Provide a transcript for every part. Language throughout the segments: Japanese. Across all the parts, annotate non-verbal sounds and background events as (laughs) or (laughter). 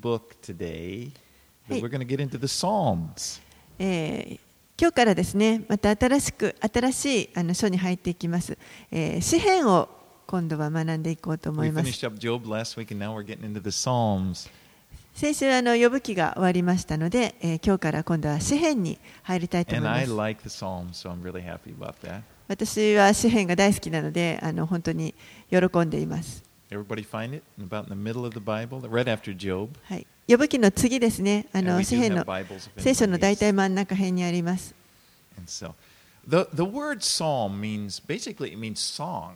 book today, but 今日からですね、また新しく新しいあの書に入っていきます、えー。詩編を今度は学んでいこうと思います。先週あの呼ぶ記が終わりましたので、えー、今日から今度は詩編に入りたいと思います。私は詩編が大好きなので、あの本当に喜んでいます。Everybody find it? About in the middle of the Bible, right after Job. はい。呼ぶ記の次ですね、あ And の we 詩 do 編 have の Bibles if 聖書の anyone 大 needs. 体真ん中辺にあります。 And so, the the word psalm means basically it means song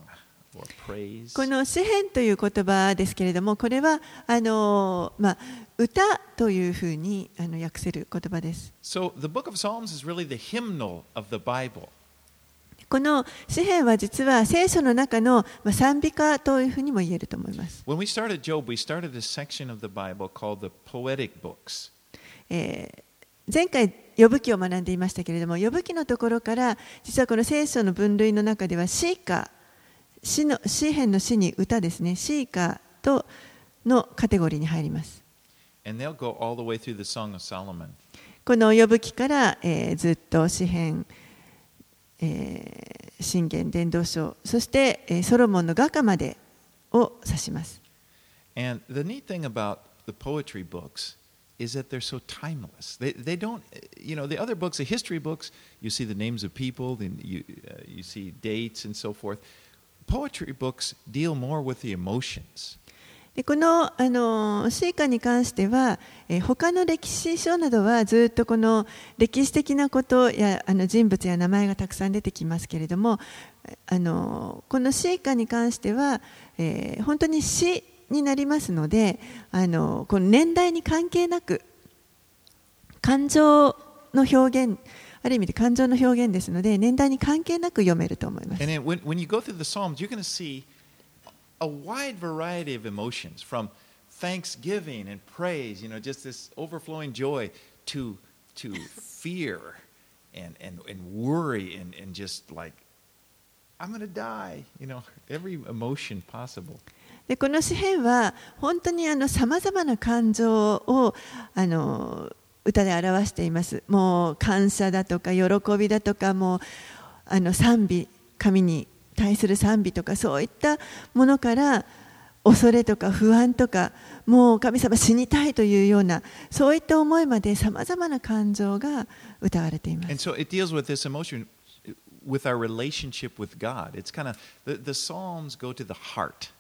or praise. この詩編という言葉ですけれども、これはあの、まあ、歌というふうにあの訳せる言葉です。 So the book of Psalms is really the hymnal of the Bible. この詩編は実は聖書の中のまあ賛美歌というふうにも言えると思います。When we started Job, we started a section of the Bible called the poetic books. えー前回、呼ぶ記を学んでいましたけれども、呼ぶ記のところから、実はこの聖書の分類の中では、詩歌、詩の詩編の詩に歌ですね、詩歌とのカテゴリーに入ります。And they'll go all the way through the Song of Solomon. この呼ぶ記から、えーずっと詩編、えー信玄伝道書、そして、えーソロモンの画家までを指します。 And the neat thing about the poetry books is that they're so timeless. They, they don't, you know, the other books, the history books, you see the names of people, then you, uh, you see dates and so forth. Poetry books deal more with the emotions. でこのあの詩歌に関しては、えー他の歴史書などはずっとこの歴史的なことやあの人物や名前がたくさん出てきますけれどもあのこの詩歌に関しては、えー本当に詩になりますのであのこの年代に関係なく感情の表現ある意味で感情の表現ですので年代に関係なく読めると思います And。then when, when you go a wide variety of emotions from thanksgiving and praise, you know, just this overflowing joy, to, to fear and, and, and worry and, and just like, I'm going to die, you know, every emotion possible. でこの詩篇は本当にさまざまな感情をあの歌で表しています。もう感謝だとか喜びだとかもうあの賛美神に対する賛美とかそういったものから恐れとか不安とかもう神様死にたいというようなそういった思いまでさまざまな感情が歌われていま And す。so it deals with this emotion with our relationship with God. It's kind of, the, the Psalms go to the heart.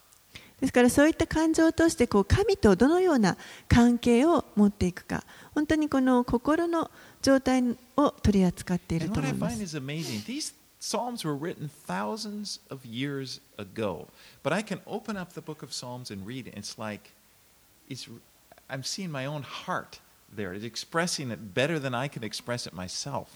ですからそういった感情を通してこう神とどのような関係を持っていくか本当にこの心の状態を取り扱っているす。is amazing, these Psalms were written thousands of years ago. But I can open up the book of Psalms and read it. It's like it's, I'm seeing my own heart there. It's expressing it better than I can express it myself.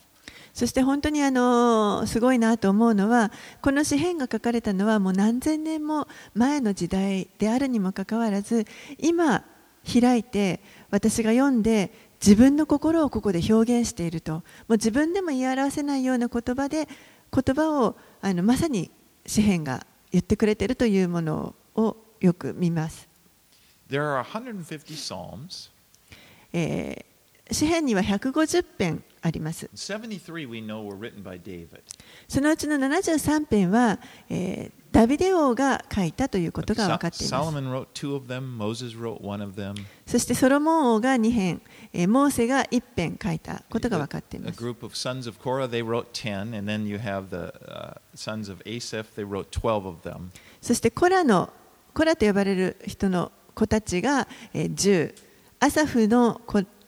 そして本当にあのすごいなと思うのはこの詩篇が書かれたのはもう何千年も前の時代であるにもかかわらず今開いて私が読んで自分の心をここで表現しているともう自分でも言い表せないような言葉で言葉をあのまさに詩篇が言ってくれているというものをよく見ます。There are 150 Psalms. えー詩篇には150編あります。73 we know were written by David. そのうちの73編は、えーダビデ王が書いたということが分かっています。そしてソロモン王が2編、モーセが1編書いたことが分かっています。そしてコラの、コラと呼ばれる人の子たちが10、アサフの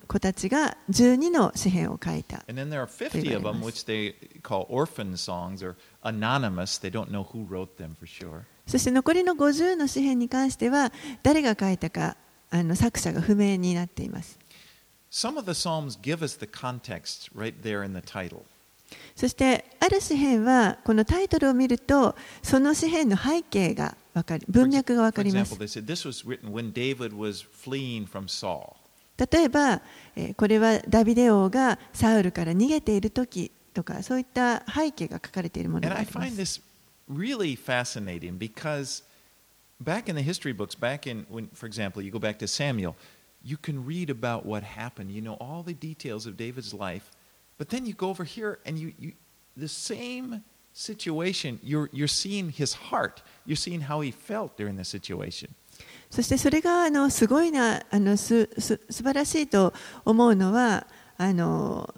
子たちが12の詩篇を書いた。And then there are 50 of them, which they call orphan songs or anonymous. They don't know who wrote them for sure. そして残りの50の詩篇に関しては誰が書いたかあの作者が不明になっています。Some of the Psalms give us the context right there in the title. そしてある詩篇はこのタイトルを見るとその詩篇の背景が分かり For 文脈が分 for かりま example, す they said this was written when David was fleeing from Saul. 例えば、えーこれはダビデ王がサウルから逃げている時とかそういった背景が書かれているもの And があ I りま find す this really fascinating because back in the history books, back in, when, for example, you go back to Samuel, you can read about what happened. You know all the details of David's life, but then you go over here and you, you the same situation, you're, you're seeing his heart. You're seeing how he felt during the situation. そしてそれがあのすごいなあのすす素晴らしいと思うのはあの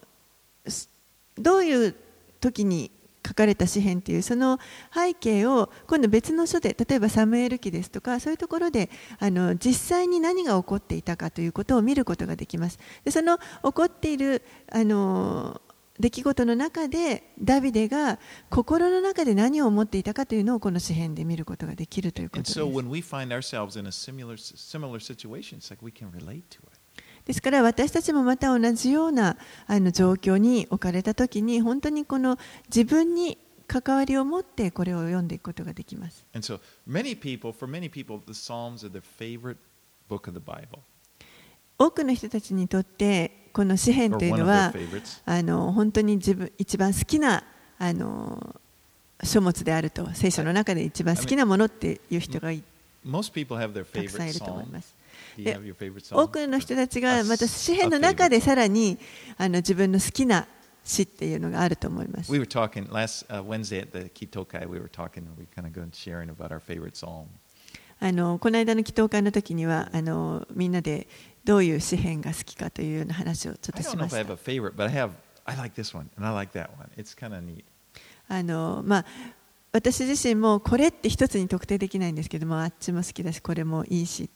どういう時に書かれた詩篇っていうその背景を今度別の書で例えばサムエル記ですとかそういうところであの実際に何が起こっていたかということを見ることができます。でその起こっているあの出来事の中でダビデが心の中で何を思っていたかというのをこの詩編で見ることができるということです。ですから私たちもまた同じようなあの状況に置かれた時に本当にこの自分に関わりを持ってこれを読んでいくことができます。多くの人たちにとってこの詩編というのはあの本当に自分一番好きなあの書物であると聖書の中で一番好きなものっていう人がたくさんいると思います。多くの人たちがまた詩編の中でさらにあの自分の好きな詩っていうのがあると思います。あのこの間の祈祷会の時にはあのみんなでどういう詩篇が好きかというような話をちょっとしました.あのまあ私自身もこれって一つに特定できないんですけどもあっちも好きだしこれもいいし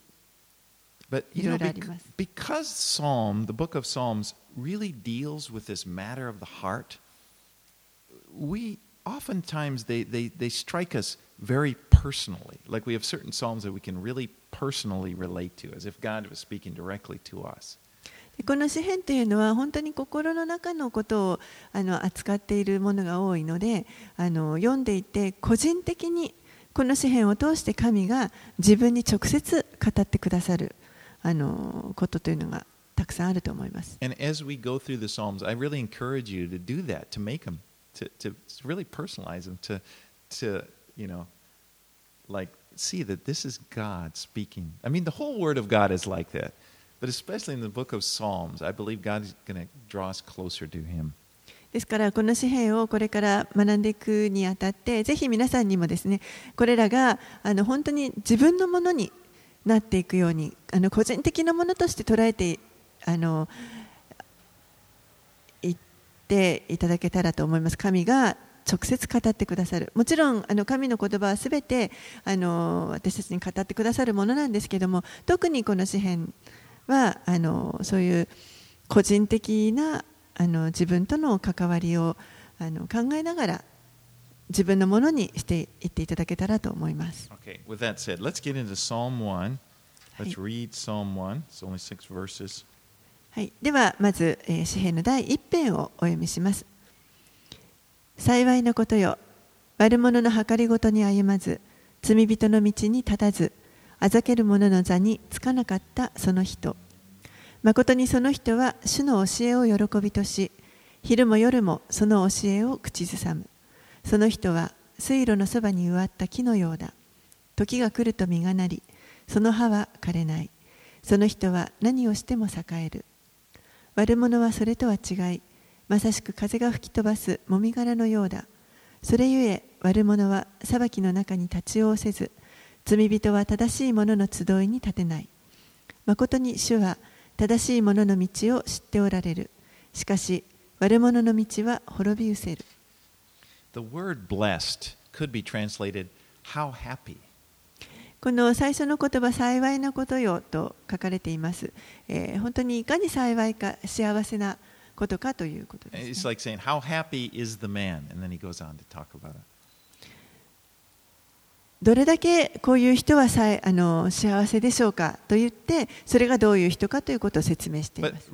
But you know, いろいろあ bec- ります。because Psalm, the book of Psalms, really deals with this matter of the heart, we oftentimes they, they, they strike us very personally. Like we have certain Psalms that we can really personally relate to, as if God was speaking directly to us. でこの詩篇というのは本当に心の中のことをあの扱っているものが多いのであの読んでいて個人的にこの詩篇を通して神が自分に直接語ってくださるあのことというのがたくさんあると思います。And as we go through the Psalms, I really encourage you to do that, to make them, to, to really personalize them, to, to, you know, like see that this is God speaking. I mean, the whole Word of God is like that. But especially in the book of Psalms, I believe God is going to draw us closer to Him. ですからこの詩篇をこれから学んでいくにあたってぜひ皆さんにもですねこれらがあの本当に自分のものになっていくようにあの個人的なものとして捉えてあの言っていただけたらと思います神が直接語ってくださるもちろんあの神の言葉はすべてあの私たちに語ってくださるものなんですけども特にこの詩篇はあのそういう個人的なあの自分との関わりをあの考えながら自分のものにしていっていただけたらと思います。Okay, with that said, let's get into Psalm 1. Let's read Psalm 1. It's only six verses. はい、ではまず、えー詩篇の第一編をお読みします。幸いなことよ、悪者の計りごとに歩まず、罪人の道に立たず、あざける者の座につかなかったその人。誠にその人は主の教えを喜びとし、昼も夜もその教えを口ずさむ。その人は水路のそばに植わった木のようだ。時が来ると実がなり、その葉は枯れない。その人は何をしても栄える。悪者はそれとは違い、まさしく風が吹き飛ばすもみ殻のようだ。それゆえ悪者は裁きの中に立ち会わせず、罪人は正しい者の集いに立てない。誠に主は正しい者の道を知っておられる。しかし悪者の道は滅び失せる。The word blessed could be translated, how happy. この最初の言葉、幸いなことよと書かれています。えー本当にいかに幸いか、幸せなことことかということです、どれだけこういう人はさえあの幸せでしょうかと言って、それがどういう人かということを説明しています。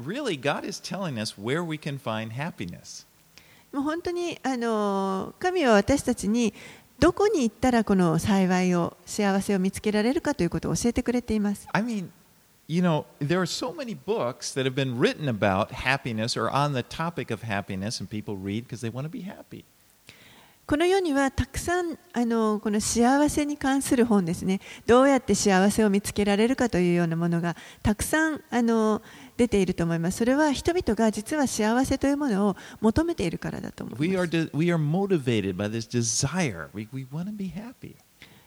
本当にあの神は私たちにどこに行ったらこの幸いを、幸せを見つけられるかということを教えてくれています。You know, there are so many books that have been written about happiness or on the topic of happiness, and people read because they want to be happy. この世にはたくさんあのこの幸せに関する本ですねどうやって幸せを見つけられるかというようなものがたくさんあの出ていると思いますそれは人々が実は幸せというものを求めているからだと思います de- we are motivated by this desire. We, we want to be happy.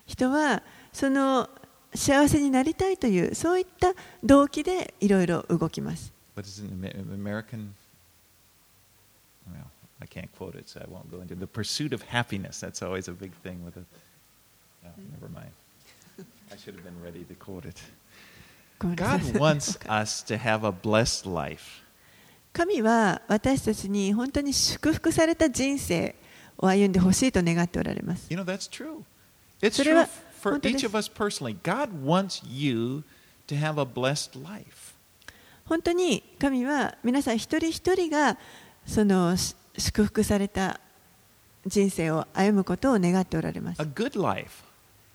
人はその幸せになりたいというそういった動機でいろいろ動きます。神は私たちに本当に祝福された人生を歩んでほしいと願っておられます。for 本当です each of us personally. God wants you to have a blessed life. 本当に神は皆さん一人一人がそのし祝福された人生を歩むことを願っておられます A。good life,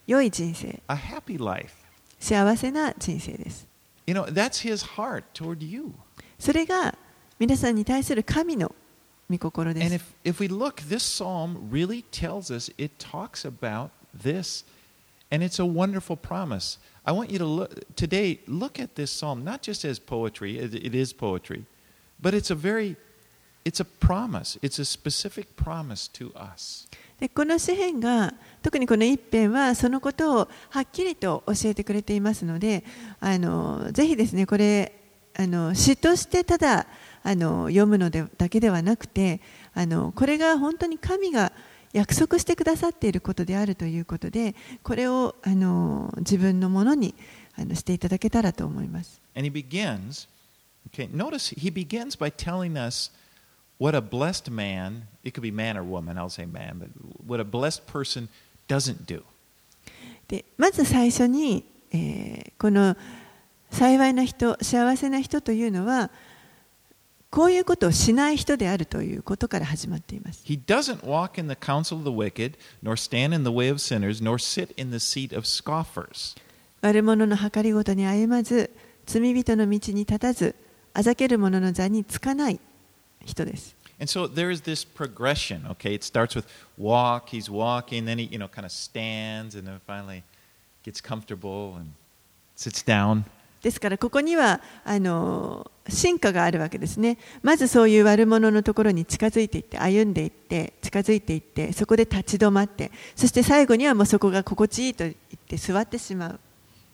良い人生、 a happy life. 幸せな人生です。 You know, that's His heart toward you. それが皆さんに対する神の御心で And す。 if, if we look, this psalm really tells us, it talks about this, And it's a wonderful promise. I want you to look today, look at this psalm, not just as poetry, it, it is poetry, but it's a very, it's a promise. It's a specific promise to us. でこの詩篇が特にこの一編はそのことをはっきりと教えてくれていますのであのぜひですねこれあの詩としてただあの読むのでだけではなくてあのこれが本当に神が約束してくださっていることであるということでこれをあの自分のものにあのしていただけたらと思います。And he begins, okay, notice he begins by telling us what a blessed man, it could be man or woman, I'll say man, but what a blessed person doesn't do. でまず最初に、えーこの幸いな人幸せな人というのはこういうことをしない人であるということから始まっています He doesn't walk in the counsel of the wicked, nor stand in the way of sinners, nor sit in the seat of scoffers. 悪者の計りごとに歩まず罪人の道に立たずあざける者の座につかない人です And so there is this progression, okay? It starts with walk, he's walking, then he, you know, kind of stands, and then finally gets comfortable and sits down. ですからここにはあの進化があるわけですねまずそういう悪者のところに近づいていって歩んでいって近づいていってそこで立ち止まってそして最後にはもうそこが心地いいと言って座ってしまう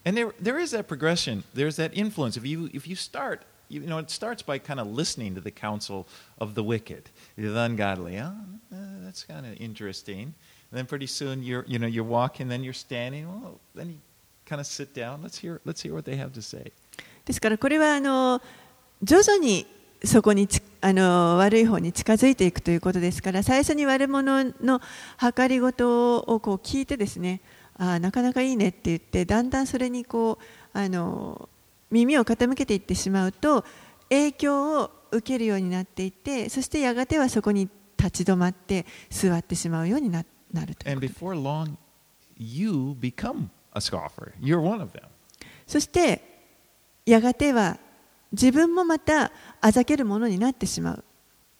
And there, there is that progression. There's that influence. If you, if you start, you know, it starts by kind of listening to the counsel of the wicked, the ungodly. Oh, that's kind of interesting. And then pretty soon you're, you know, you're walking, then you're standing. Well, then you kind of sit down. Let's hear, let's hear what they have to say. ですからこれはあの徐々にそこにちあの悪い方に近づいていくということですから最初に悪者の計りごとをこう聞いてですねあーなかなかいいねって言ってだんだんそれにこうあの耳を傾けていってしまうと影響を受けるようになっていってそしてやがてはそこに立ち止まって座ってしまうようにななるという And こと before long, you become a scoffer. You're one of them. そしてやがては自分もまたあざけるものになってしまう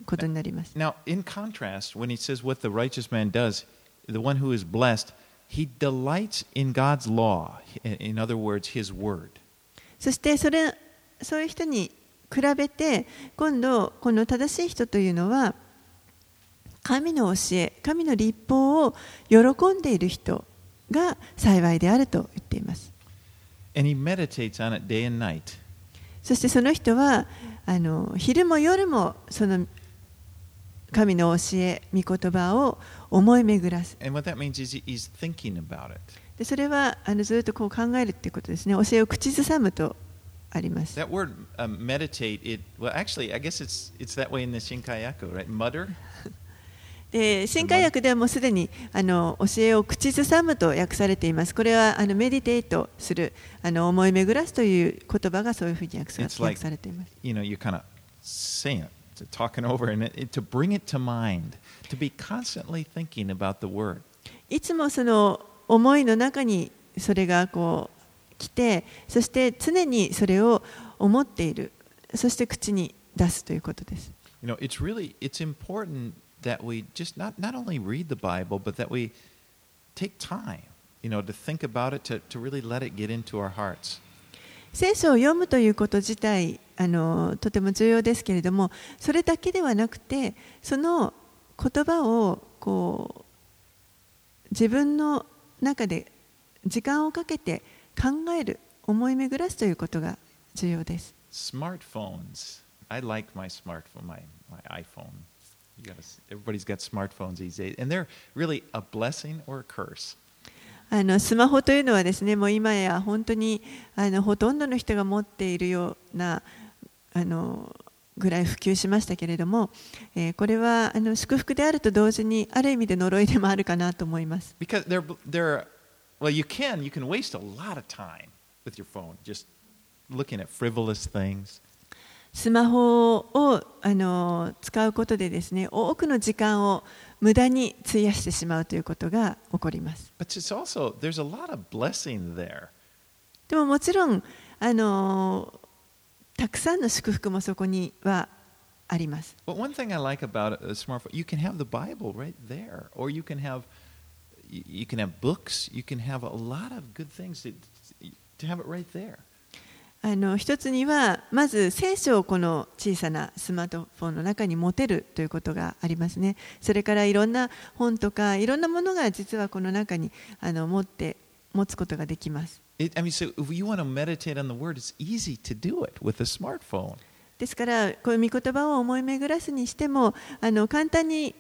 ことになります。Now, in contrast, when he says what the righteous man does, the one who is blessed, he delights in God's law. In in other words, his word. そしてそれそういう人に比べて今度この正しい人というのは神の教え神の立法を喜んでいる人が幸いであると言っています。And he meditates on it day and night. そしてその人はあの昼も夜もその神の教え、御言葉を思い巡らす。And what that means is he- he's thinking about it. でそれはあのずっとこう考えるっていうことですね。教えを口ずさむとあります。That word um, meditate, it well, actually, I guess it's it's that way in the Shinkayaku, right? Mutter. で新海訳ではもうすでにあの教えを口ずさむと訳されています。これはあのメディテイトするあの思い巡らすという言葉がそういうふうに訳さ like- 訳されています。You know, you're kind of saying it, to talking over, and it, to bring it to mind, to be constantly thinking about the word. いつもその思いの中にそれがこう来て、そして常にそれを思っている、そして口に出すということです。You know, it's really it's important that we just not, not only read the Bible, but that we take time, you know, to think about it, to, to really let it get into our hearts. 聖書を読むということ自体あのとても重要ですけれどもそれだけではなくてその言葉をこう自分の中で時間をかけて考える思い巡らすということが重要です。Smartphones. I like my smartphone, my, my iPhone. スマホというのはですね、もう今や本当にあのほとんどの人が持っているようなあのぐらい普及しましたけれども、え、これはあの祝福であると同時に、ある意味で呪いでもあるかなと思います。スマホをあの使うことでですね多くの時間を無駄に費やしてしまうということが起こります。But it's also, there's a lot of blessing there. でももちろんあのたくさんの祝福もそこにはあります。But one thing I like about a smartphone, you can have the Bible right there, or you can have, you you can have books, you can have a lot of good things to, to have it right there. あの一つにはまず聖書をこの小さなスマートフォンの中に持てるということがありますね。それからいろんな本とかいろんなものが実はこの中にあの持って持つことができます。It, I mean, so if you want to meditate on the Word, it's easy to do it with a smartphone. ですからこういう御言葉を思い巡らすにしてもあの簡単に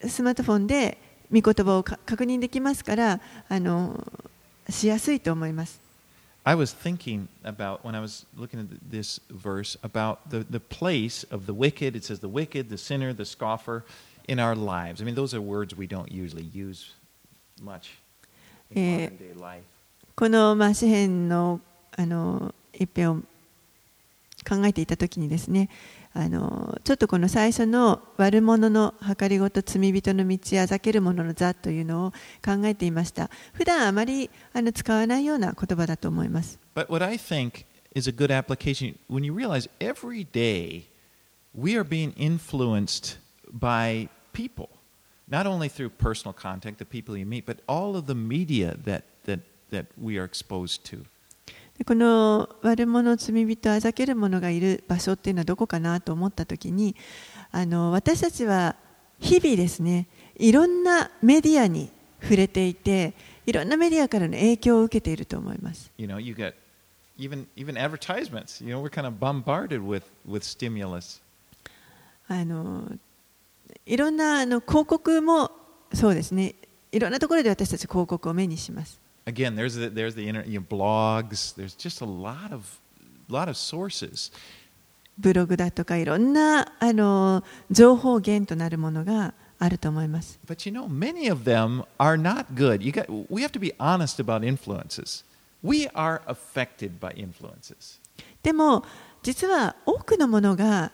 スマートフォンで御言葉をか確認できますからあのしやすいと思います。I was thinking about when I was looking at this verse about the, the place of the wicked. It says the wicked, the sinner, the scoffer in our lives. I mean, those are words we don't usually use much in Eh, modern day life. この、まあ、詩篇のあの一編を考えていた時にですね あのちょっとこの最初の悪者の計りごと罪人の道あざける者の座というのを考えていました普段あまりあの使わないような言葉だと思います But what I think is a good application when you realize every day we are being influenced by people, not only through personal contact, the people you meet, but all of the media that, that, that we are exposed to. でこの悪者罪人あざける者がいる場所っていうのはどこかなと思った時にあの私たちは日々ですねいろんなメディアに触れていていろんなメディアからの影響を受けていると思います You know, you get even, even advertisements. You know, we're kind of bombarded with, with stimulus. あのいろんなあの広告もそうですねいろんなところで私たち広告を目にします Again, there's the, there's the internet, you know, blogs. There's just a lot of, lot of sources. ブログだとかいろんなあの情報源となるものがあると思います But you know, many of them are not good. You got, we have to be honest about influences. We are affected by influences. でも実は多くのものが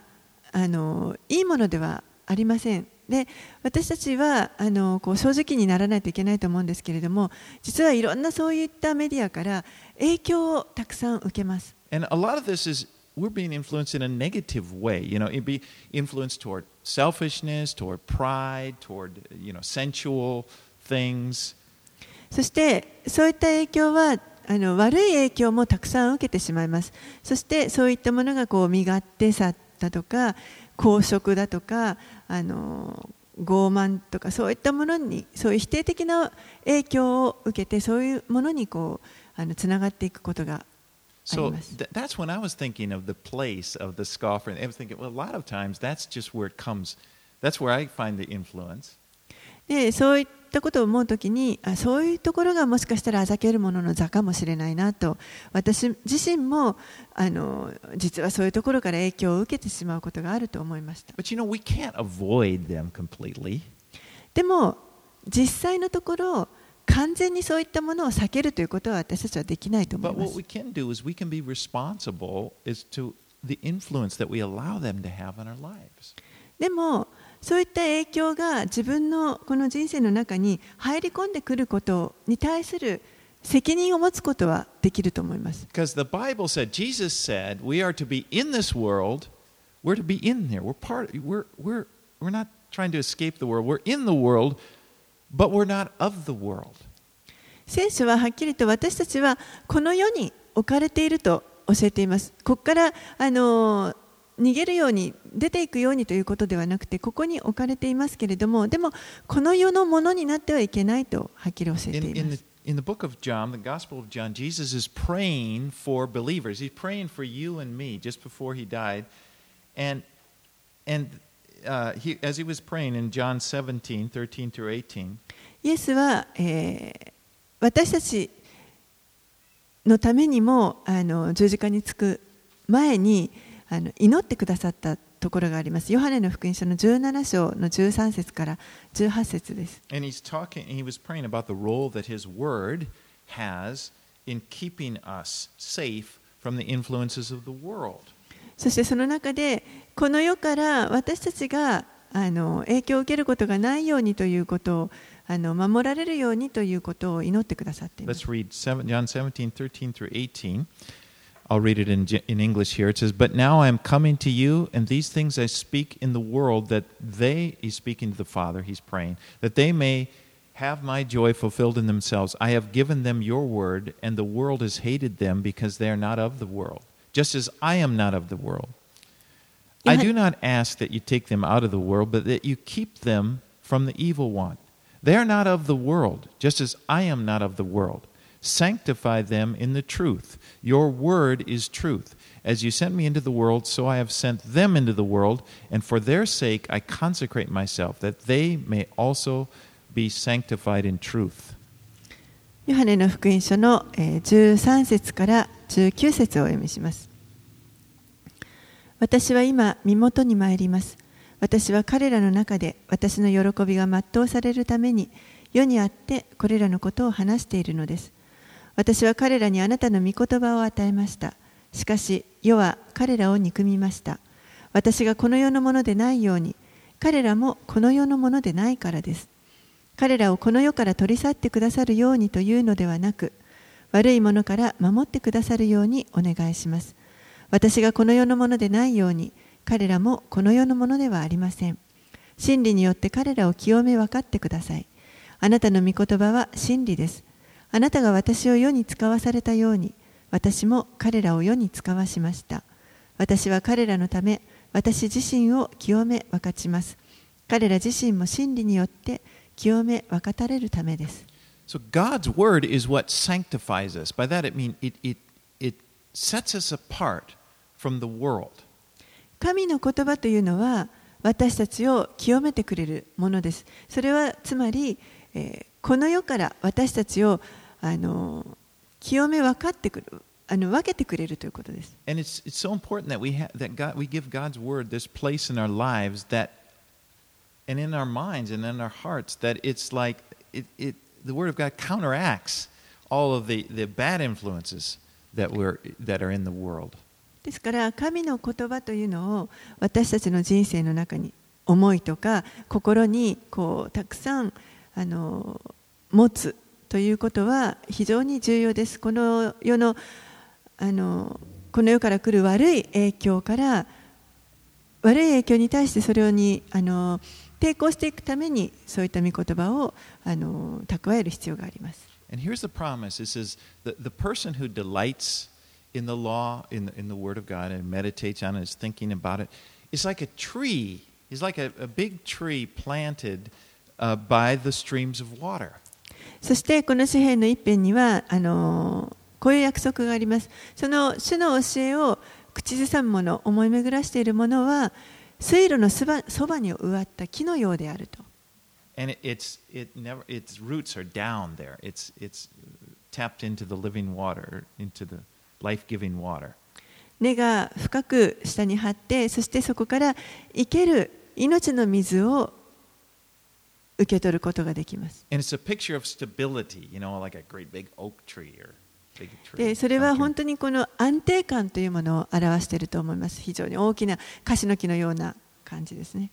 あのいいものではありません。 で私たちはあのこう正直にならないといけないと思うんですけれども実はいろんなそういったメディアから影響をたくさん受けます。そして、そういった影響は、あの悪い影響もたくさん受けてしまいます。そして、そういったものがこう身勝手さだとか、公職だとか、あの傲慢とかそういったものにそういう否定的な影響を受けてそういうものにこうあのつながっていくことが So that's when I was thinking of the place of the scoffer. And I was thinking, well, a lot of times that's just where it comes. That's where I find the influence. でそういったことを思うときにあそういうところがもしかしたらあざけるものの座かもしれないなと私自身もあの実はそういうところから影響を受けてしまうことがあると思いました But you know, we can't avoid them completely. でも実際のところ完全にそういったものを避けるということは私たちはできないと思いま what す we can do is we can be responsible as to the influence that we allow them to have on our lives. でもそういった影響が自分のこの人生の中に入り込んでくることに対する責任を持つことはできると思います Because the Bible said, Jesus said, we are to be in this world, we're to be in there. We're part, we're, we're, we're not trying to escape the world. We're in the world, but we're not of the world. 聖書ははっきりと私たちはこの世に置かれていると教えています。ここからあの逃げるように出ていくようにということではなくてここに置かれていますけれどもでもこの世のものになってはいけないとはっきり教えていま the, す。in the book of John, the Gospel of John, Jesus is praying for believers. He's praying for you and me just before he died. And, and uh, he, as he was praying in John 17, 13 through 18, イエスは、えー私たちのためにもあの十字架につく前にあの祈ってくださったところがあります。ヨハネの福音書の17章の13節から18節です。そしてその中で、この世から私たちがあの影響を受けることがないようにということをあの守られるようにということを祈ってくださっています。I'll read it in, in English here. It says, But now I am coming to you, and these things I speak in the world, that they, he's speaking to the Father, he's praying, that they may have my joy fulfilled in themselves. I have given them your word, and the world has hated them because they are not of the world, just as I am not of the world. I do not ask that you take them out of the world, but that you keep them from the evil one. They are not of the world, just as I am not of the world. Sanctify them in the truth. Your word is truth. As you sent me into the world, so I have sent them into the world, and for their sake I consecrate myself, that they may also be sanctified in truth. ヨハネの福音書のえ13節から19節をお読みします。私は今、身元に参ります。私は彼らの中で私の喜びが全うされるために世にあってこれらのことを話しているのです。私は彼らにあなたの御言葉を与えました。しかし世は彼らを憎みました。私がこの世のものでないように彼らもこの世のものでないからです。彼らをこの世から取り去ってくださるようにというのではなく悪いものから守ってくださるようにお願いします私がこの世のものでないように彼らもこの世のものではありません真理によって彼らを清め分かってくださいあなたの御言葉は真理ですあなたが私を世に使わされたように私も彼らを世に使わしました私は彼らのため私自身を清め分かちます彼ら自身も真理によって清め分かたれるためです。So God's word is what sanctifies us. By that it means it, it, it sets us apart from the world. 神の言葉というのは私たちを清めてくれるものです。それはつまり、えーこの世から私たちをあの清め分かってくるあの分けてくれるということです。And it's, it's so important that we, ha- that God, we give God's word this place in our lives that, and in our minds and in our hearts, that it's like it, it, the word of God counteracts all of the, the bad influences that, we're, that are in the world. ですから神の言葉というのを私たちの人生の中に思いとか心にこうたくさんあの持つということは非常に重要です。この世のあのこの世から来る悪い影響から悪い影響に対してそれにあの抵抗していくためにそういった御言葉をあの蓄える必要があります。And here's the promise it says, the, the person who delights in the law, in the, in the word of God, and meditates on it, is thinking about it, is like a tree. He's like a, a big tree planted uh, by the streams of water. そしてこの詩篇の一編にはあのこういう約束があります。その主の教えを口ずさむもの、思い巡らしているものは水路のそばそばに植わった木のようであると。And it, it's, it never, its roots are down there. It's, it's tapped into the living water, into the life giving water. 根が深く下に張って、そしてそこから生ける命の水を受け取ることができます。でそれは本当にこの安定感というものを表していると思います。非常に大きなカシノキのような感じですね。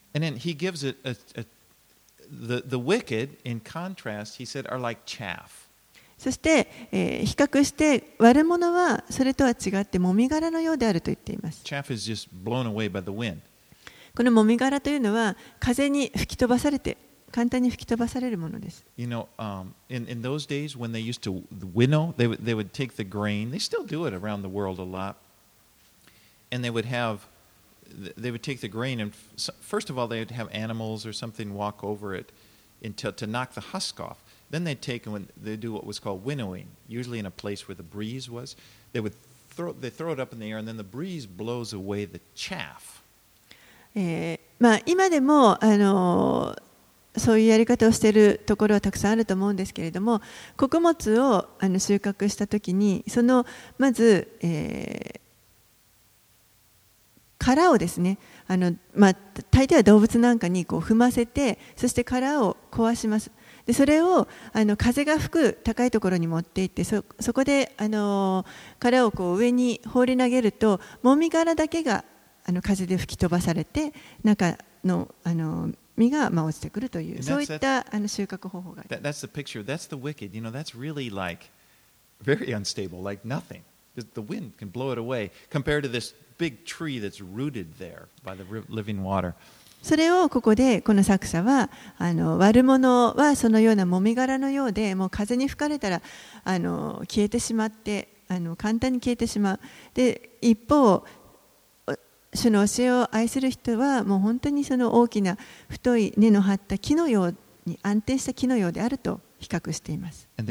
そして、えー、比較して悪者はそれとは違ってもみ殻のようであると言っています。このもみ殻というのは風に吹き飛ばされて簡単に吹き飛ばされるものです。You know, um, in, in those days when they used to winnow, they would, they would take the grain, they still do it around the world a lot, and they would have, they would take the grain, and first of all, they would have animals or something walk over it until, to knock the husk off. Then they'd take and they do what was called winnowing, usually in a place where the breeze was. They would throw, they throw it up in the air, and then the breeze blows away the chaff. えーまあ、今でも、あのーそういうやり方をしているところはたくさんあると思うんですけれども穀物をあの収穫した時にそのまず、えー、殻をですねあの、まあ、大抵は動物なんかにこう踏ませてそして殻を壊します。でそれをあの風が吹く高いところに持っていってそそこであの殻をこう上に放り投げるともみ殻だけがあの風で吹き飛ばされて中のあの実がまあ落ちてくるという、そういったあの収穫方法があります。That's the picture. That's the wicked. You know, that's really like very unstable, like nothing. The wind can blow it away compared to this big tree that's rooted there by the living water. それをここでこの作者はあの悪者はそのようなもみ殻のようでもう風に吹かれたらあの消えてしまってあの簡単に消えてしまうで一方その教えを愛する人はもう本当にその大きな太い根の張った木のように安定した木のようであると比較しています。Says,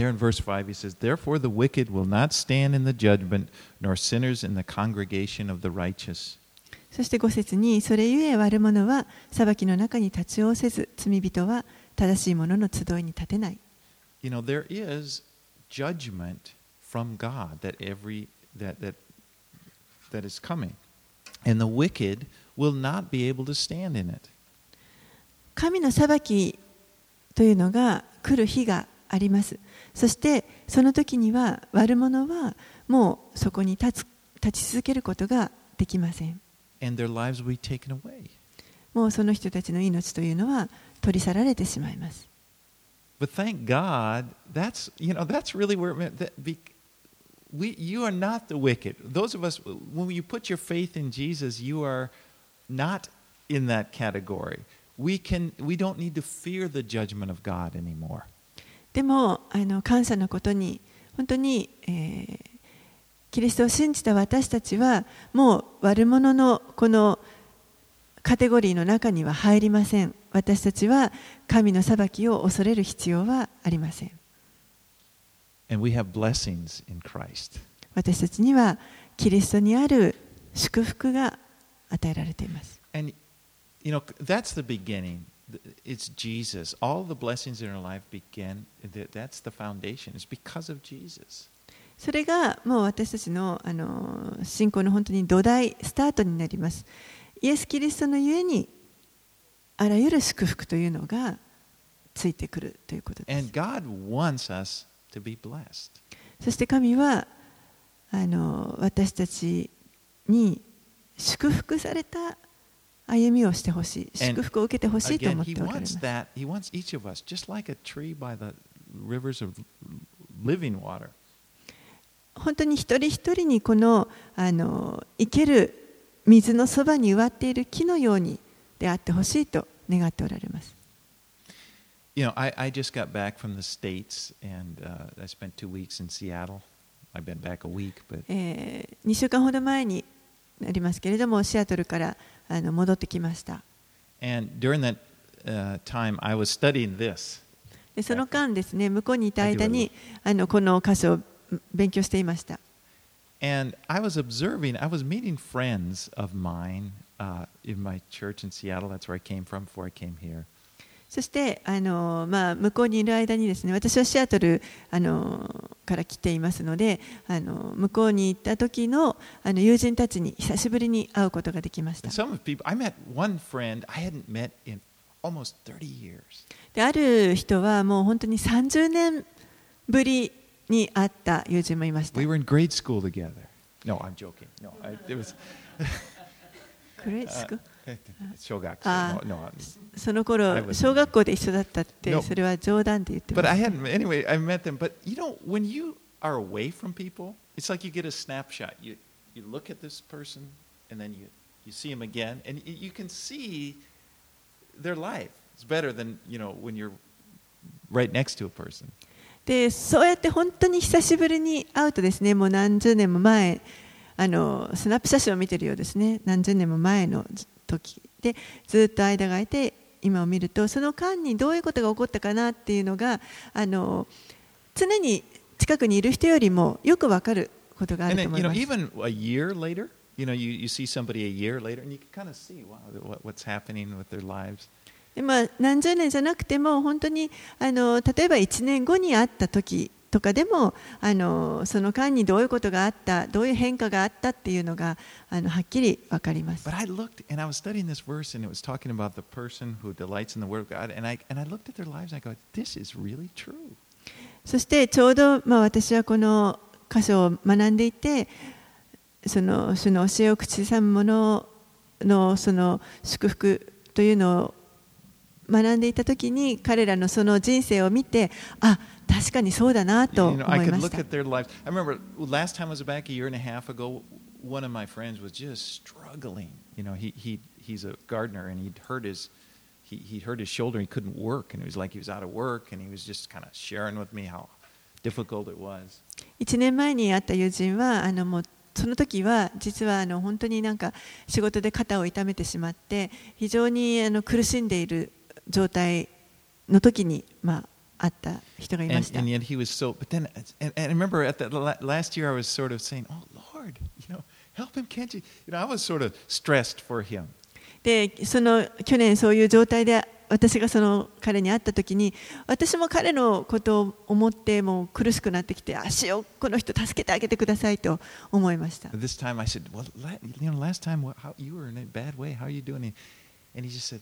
そして5節にそれゆえ悪者は裁きの中に立ちをせず罪人は正しい者の集いに立てない。and the wicked will not be able to stand in it. 神の裁きというのが来る日があります。そしてその時には悪者はもうそこに立つ立ち続けることができません。And their lives will be taken away. もうその人たちの命というのは取り去られてしまいます。But thank God, that's, you know, that's really where it meant that be, we, you are not the wicked. Those of us, when you put your faith in Jesus, you are not in that category. We, can, we don't need to fear the judgment of God anymore. でもあの感謝のことに本当に、えー、キリストを信じた私たちはもう悪者のこのカテゴリーの中には入りません。私たちは神の裁きを恐れる必要はありません。私たちにはキリストにある祝福が与えられています。それがもう私たちの,あの信仰の本当に土台、スタートになります。イエス・キリストのゆえにあらゆる祝福というのがついてくるということです。そして神はあの私たちに祝福された歩みをしてほしい、祝福を受けてほしいと思っておられます。本当に一人一人にこのあの生ける水のそばに植わっている木のようにであってほしいと願っておられます。You know, I, I just got back from the States and uh, I spent two weeks in Seattle. I've been back a week, but. えー、2週間ほど前になりますけれども、シアトルからあの戻ってきました。And during that uh, time, I was studying this. でその間ですね、向こうにいた間にあのこの箇所を勉強していました。And I was observing, I was meeting friends of mine uh, in my church in Seattle. That's where I came from before I came here. そしてあの、まあ、向こうにいる間にですね私はシアトルあのから来ていますのであの向こうに行った時のあの友人たちに久しぶりに会うことができました。である人はもう本当に30年ぶりに会った友人もいました。We were in grade school together. No, I'm joking. No, I, it was (laughs) 小学校のその頃小学校で一緒だったってそれは冗談で言ってま But I hadn't anyway I met them but you know when you are away from people it's like you get a snapshot you you look at this person and then you you see them again, and you can see their life. It's better than you know when you're right next to a person. でそうやって本当に久しぶりに会うとですねもう何十年も前あのスナップ写真を見てるようですね何十年も前の時でずっと間が空いて今を見るとその間にどういうことが起こったかなっていうのがあの常に近くにいる人よりもよくわかることがあると思います。で何十年じゃなくても本当にあの例えば1年後に会った時とかでもあのその間にどういうことがあったどういう変化があったっていうのがあのはっきり分かります。But I looked and I was studying this verse, and it was talking about the person who delights in the Word of God, and I and I looked at their lives, and I go, this is really true. そしてちょうど、まあ、私はこの箇所を学んでいてその主の教えを口ずさむ者のその祝福というのを学んでいた時に彼らのその人生を見てあ確かにそうだなと You 思 know, I い could まし look た at。their lives. I remember last time I was back a year and a half ago. One of my friends was just struggling. You know, he he he's a gardener, and he'd hurt his he he hurt his shoulder. He couldn't work, and it was like he was out of work, and he was just kind of sharing with me how difficult it was. 1年前に会った友人はあのもうその時は実はあの本当になんか仕事で肩を痛めてしまって非常にあの苦しんでいる状態の時にまあ会った人がいま And, した。and yet he was so. But then, and, and I remember at la- last year, I was sort of saying, "Oh Lord, you know, help him, can't you?" You know, I was sort of stressed for him. でその去年そういう状態で私がその彼に会った時に私も彼のことを思ってもう苦しくなってきて足をこの人助けてあげてくださいと思いました。This time I said, "Well, you know, last time you were in a bad way. How are you doing?" And, and he just said,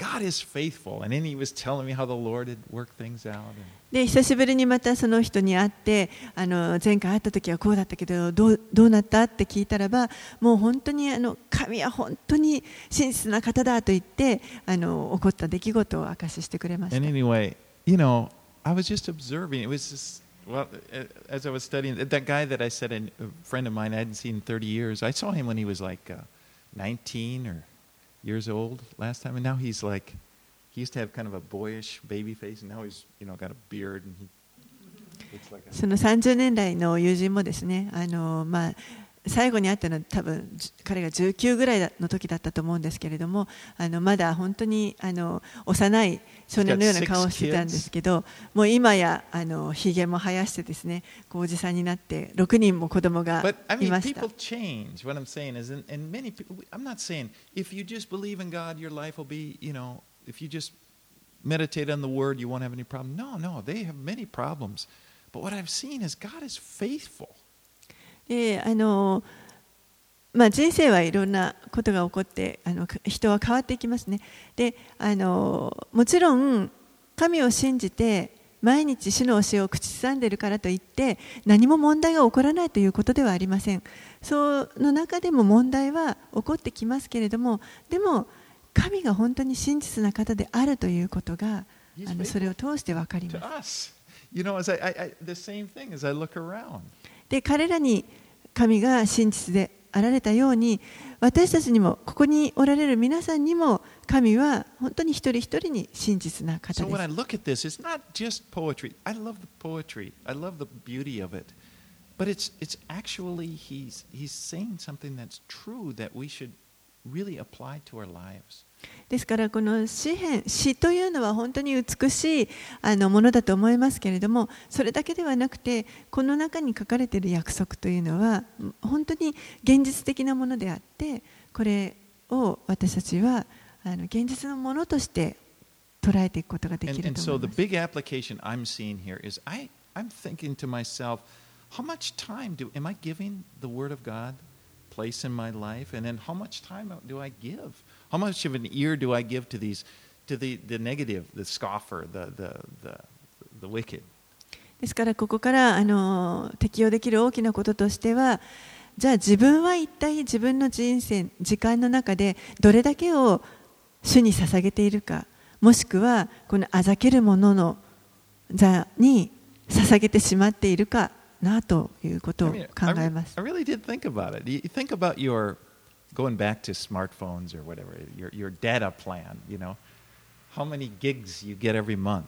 "God is faithful." And then he was telling me how the Lord had worked things out. And, で久しぶりにまたその人に会ってあの前回会った時はこうだったけどどうどうなったって聞いたらばもう本当にあの神は本当に真実な方だと言ってあの起こった出来事を明かししてくれまし and た。 anyway, you know, I was just observing. It was just well, uh, as I was studying that guy that I said a friend of mine I hadn't seen in 30 years. I saw him when he was like uh, 19 or years old last time, and now he's like he used to have kind of a boyish baby face, and now he's you know got a beard and he (laughs) looks like a その30年来の友人もですねあの、まあ、 最後に会ったのは多分じ彼が19ぐらいの時だったと思うんですけれどもあのまだ本当にあの幼い少年のような顔をしてたんですけどもう今やあのひげも生やしてですねおじさんになって6人も子供が But いました change. What I'm saying is, and, and many people. I'm not saying if you just believe in God, your life will be, you know, if you just meditate on the Word, you won't have any problem. No, no, they have many problems. But what I've seen is God is faithful. であのまあ、人生はいろんなことが起こってあのか人は変わっていきますね。であのもちろん神を信じて毎日主の教えを口ずさんでいるからといって何も問題が起こらないということではありません。その中でも問題は起こってきますけれどもでも神が本当に真実な方であるということがあのそれを通して分かります.で彼らに神が真実であられたように私たちにもここにおられる皆さんにも神は本当に一人一人に真実な方です。So this, poetry. I love the poetry. I love the beauty of it. But it's it's actually he's he's saying something that's true that we should really apply to our lives. ですからこの詩篇詩というのは本当に美しいあのものだと思いますけれどもそれだけではなくてこの中に書かれている約束というのは本当に現実的なものであってこれを私たちはあの現実のものとして捉えていくことができ And, る and so the。big application I'm seeing here is I, I'm thinking to myself, how much time do am I giving the Word of God place in my life? And then how much time do I give? ですからここからあの適用できる大きなこととしてはじゃあ自分は一体自分の人生時間の中でどれだけを主に捧げているかもしくはこのあざけるものの座に捧げてしまっているかなということを考えます。I mean, I, I really going back to smartphones or whatever, your, your data plan, you know, how many gigs you get every month.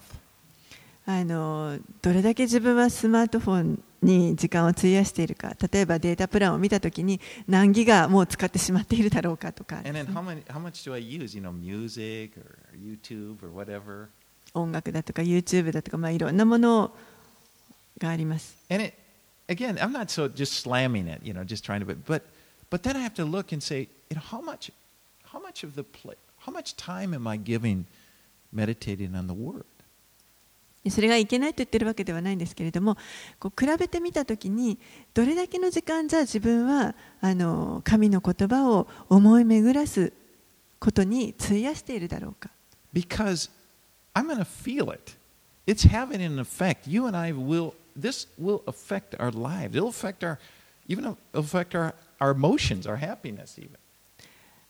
あのどれだけ自分はスマートフォンに時間を費やしているか例えばデータプランを見たときに何ギガもう使ってしまっているだろうかとか then how, many, how much do I use? You know, music or YouTube or whatever. 音楽だとか YouTube だとか、まあ、いろんなものがあります。And it, again, I'm not so just slamming it, you know, just trying to, but, but, then I have to look and say, you know, how much, how much of the play, how much time am I giving meditating on the Word? それがいけないと言ってるわけではないんですけれどもこう比べてみたときにどれだけの時間じゃあ自分はあの神の言葉を思い巡らすことに費やしているだろうか Because I'm going to feel it. It's having an effect. You and I will, this will affect our lives. It'll affect our, even affect our, our emotions, our happiness, even.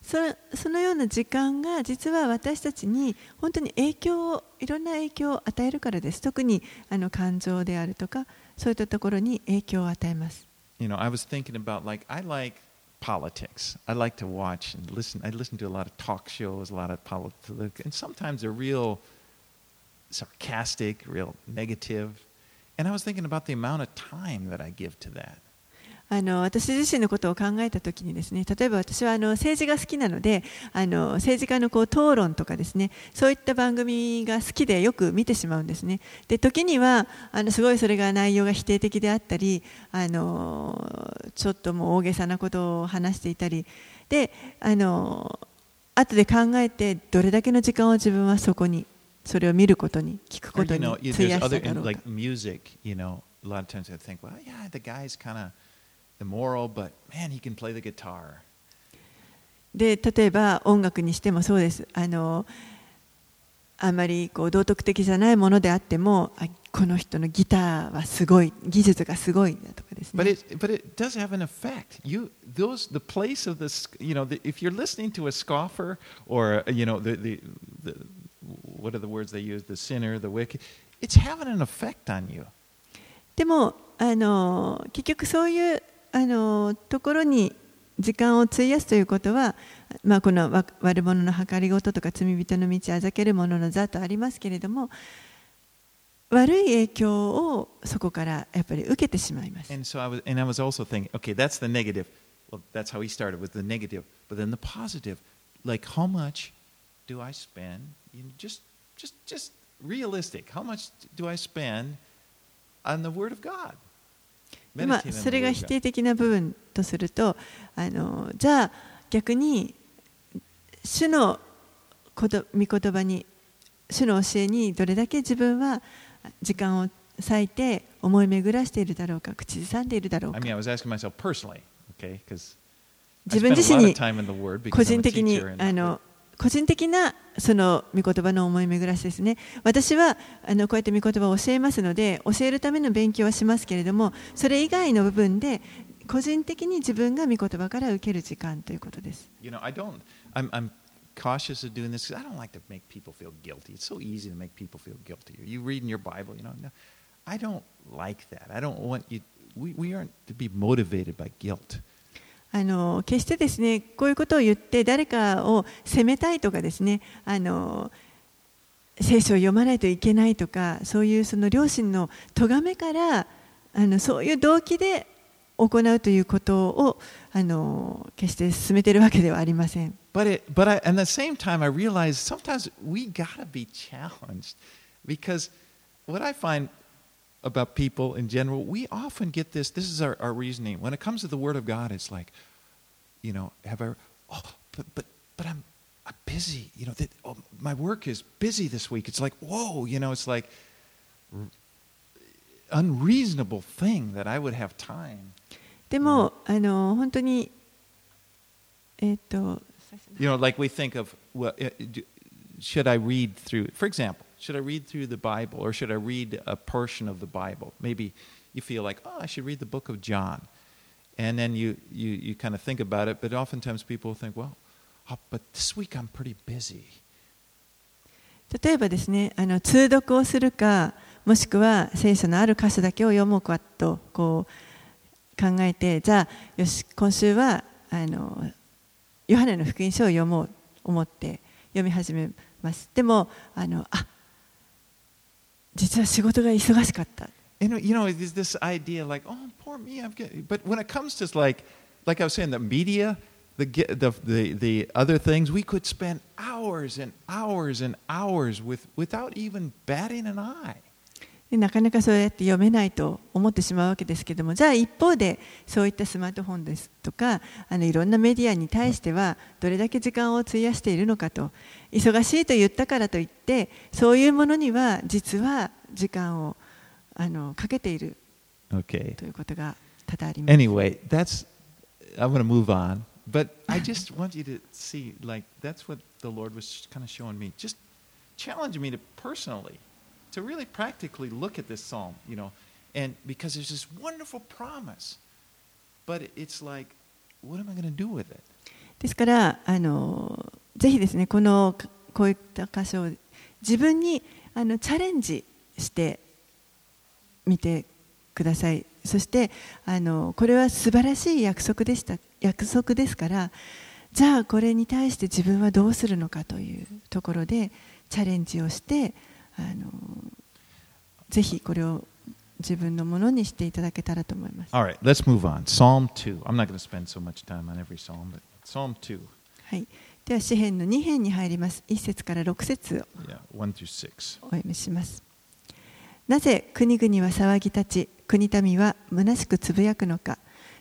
そそのような時間が実は私たちに本当に影響をいろんな影響を与えるからです特にあの感情であるとかそういったところに影響を与えます You know, I was thinking about like, I like politics. I like to watch and listen. I listen to a lot of talk shows, a lot of politics, and sometimes they're real sarcastic, real negative. And I was thinking about the amount of time that I give to that. あの私自身のことを考えたときにですね例えば私はあの政治が好きなのであの政治家のこう討論とかですねそういった番組が好きでよく見てしまうんですね。で時にはあのすごいそれが内容が否定的であったりあのちょっともう大げさなことを話していたりであの後で考えてどれだけの時間を自分はそこにそれを見ることに聞くことに費やしただろうか immoral, but man, he can play the guitar. で例えば音楽にしてもそうですあのあまりこう道徳的じゃないものであってもあこの人のギターはすごい技術がすごいだとかです But ね it, but it does have an effect. You, those, the place of this, you know, the, if you're listening to a scoffer or, uh, you know, the, the, the, what are the words they use? The sinner, the wicked. It's having an effect on you. でもあの結局そういうあのところに時間を費やすということは、まあ、この悪者の計りごととか罪人の道あざける者の座とありますけれども悪い影響をそこからやっぱり受けてしまいます。And so I was, and I was also thinking, okay, that's the negative. Well, that's how he started with the negative. But then the positive, like how much do I spend? You know, just, just, just realistic. How much do I spend on the Word of God? ま、それが否定的な部分とするとあのじゃあ逆に主のこと御言葉に主の教えにどれだけ自分は時間を割いて思い巡らしているだろうか口ずさんでいるだろうか。自分自身に個人的にあの個人的なその御言葉の思い巡らしですね私はあのこうやって御言葉を教えますので教えるための勉強はしますけれどもそれ以外の部分で個人的に自分が御言葉から受ける時間ということです。you know, I don't. I'm, I'm cautious of doing this because I don't like to make people feel guilty. It's so easy to make people feel guilty. You read in your Bible, you know. I don't like that. I don't want you. We, we aren't to be motivated by guilt. あの決してですねこういうことを言って誰かを責めたいとかですねあの聖書を読まないといけないとかそういうその両親の咎めからあのそういう動機で行うということをあの決して進めているわけではありません。But it, but I, about people in general, we often get this. This is our, our reasoning when it comes to the Word of God. It's like, you know, have I? Oh, but but but I'm I'm busy. You know, that, oh, my work is busy this week. It's like whoa. You know, it's like r- unreasonable thing that I would have time. でも、あの本当にえっ、と You know, like we think of, well, uh, do- should I read through, for example, should I read through the Bible or should I read a portion of the Bible? Maybe you feel like, oh, I should read the book of John. And then you, you, you kind of think about it, but oftentimes people think, well, oh, but this week I'm pretty busy. 例えばですねあの通読をするかもしくは聖書のある箇所だけを読もうかとこう考えてじゃあよし今週はあのヨハネの福音書を読もうと思って読み始めます。でもあのあ実は仕事が忙しかった。 And you know, there's this idea like, oh, poor me, I'm good. But when it comes to like, like I was saying, the media, the ge- the the, the other things, we could spend hours and hours and hours with without even batting an eye. でなかなかそうやって読めないと思ってしまうわけですけどもじゃあ一方でそういったスマートフォンですとかあのいろんなメディアに対してはどれだけ時間を費やしているのかと忙しいと言ったからといってそういうものには実は時間をあのかけている Okay. ということが多々あります。Anyway, that's I'm going to move on. But I just (laughs) want you to see, like, that's what the Lord was kind of showing me. Just challenge me to personally, to really practically look at this psalm, you know, and because there's this wonderful promise, but it's like, what am I going to do with it? ですからあのぜひですねこのこういった箇所を自分にあのチャレンジしてみてくださいそしてあのこれは素晴らしい約束でした約束ですからじゃあこれに対して自分はどうするのかというところでチャレンジをしてあのぜひこれを自分のものにしていただけたらと思います。All right, let's move on. Psalm 2. I'm not going to spend so much time on every psalm, but Psalm 2, はい、では詩編の2編に入ります。1節から6節を yeah, 1 through 6. お読みします。なぜ国々は騒ぎ立ち、国民は虚しくつぶやくのか。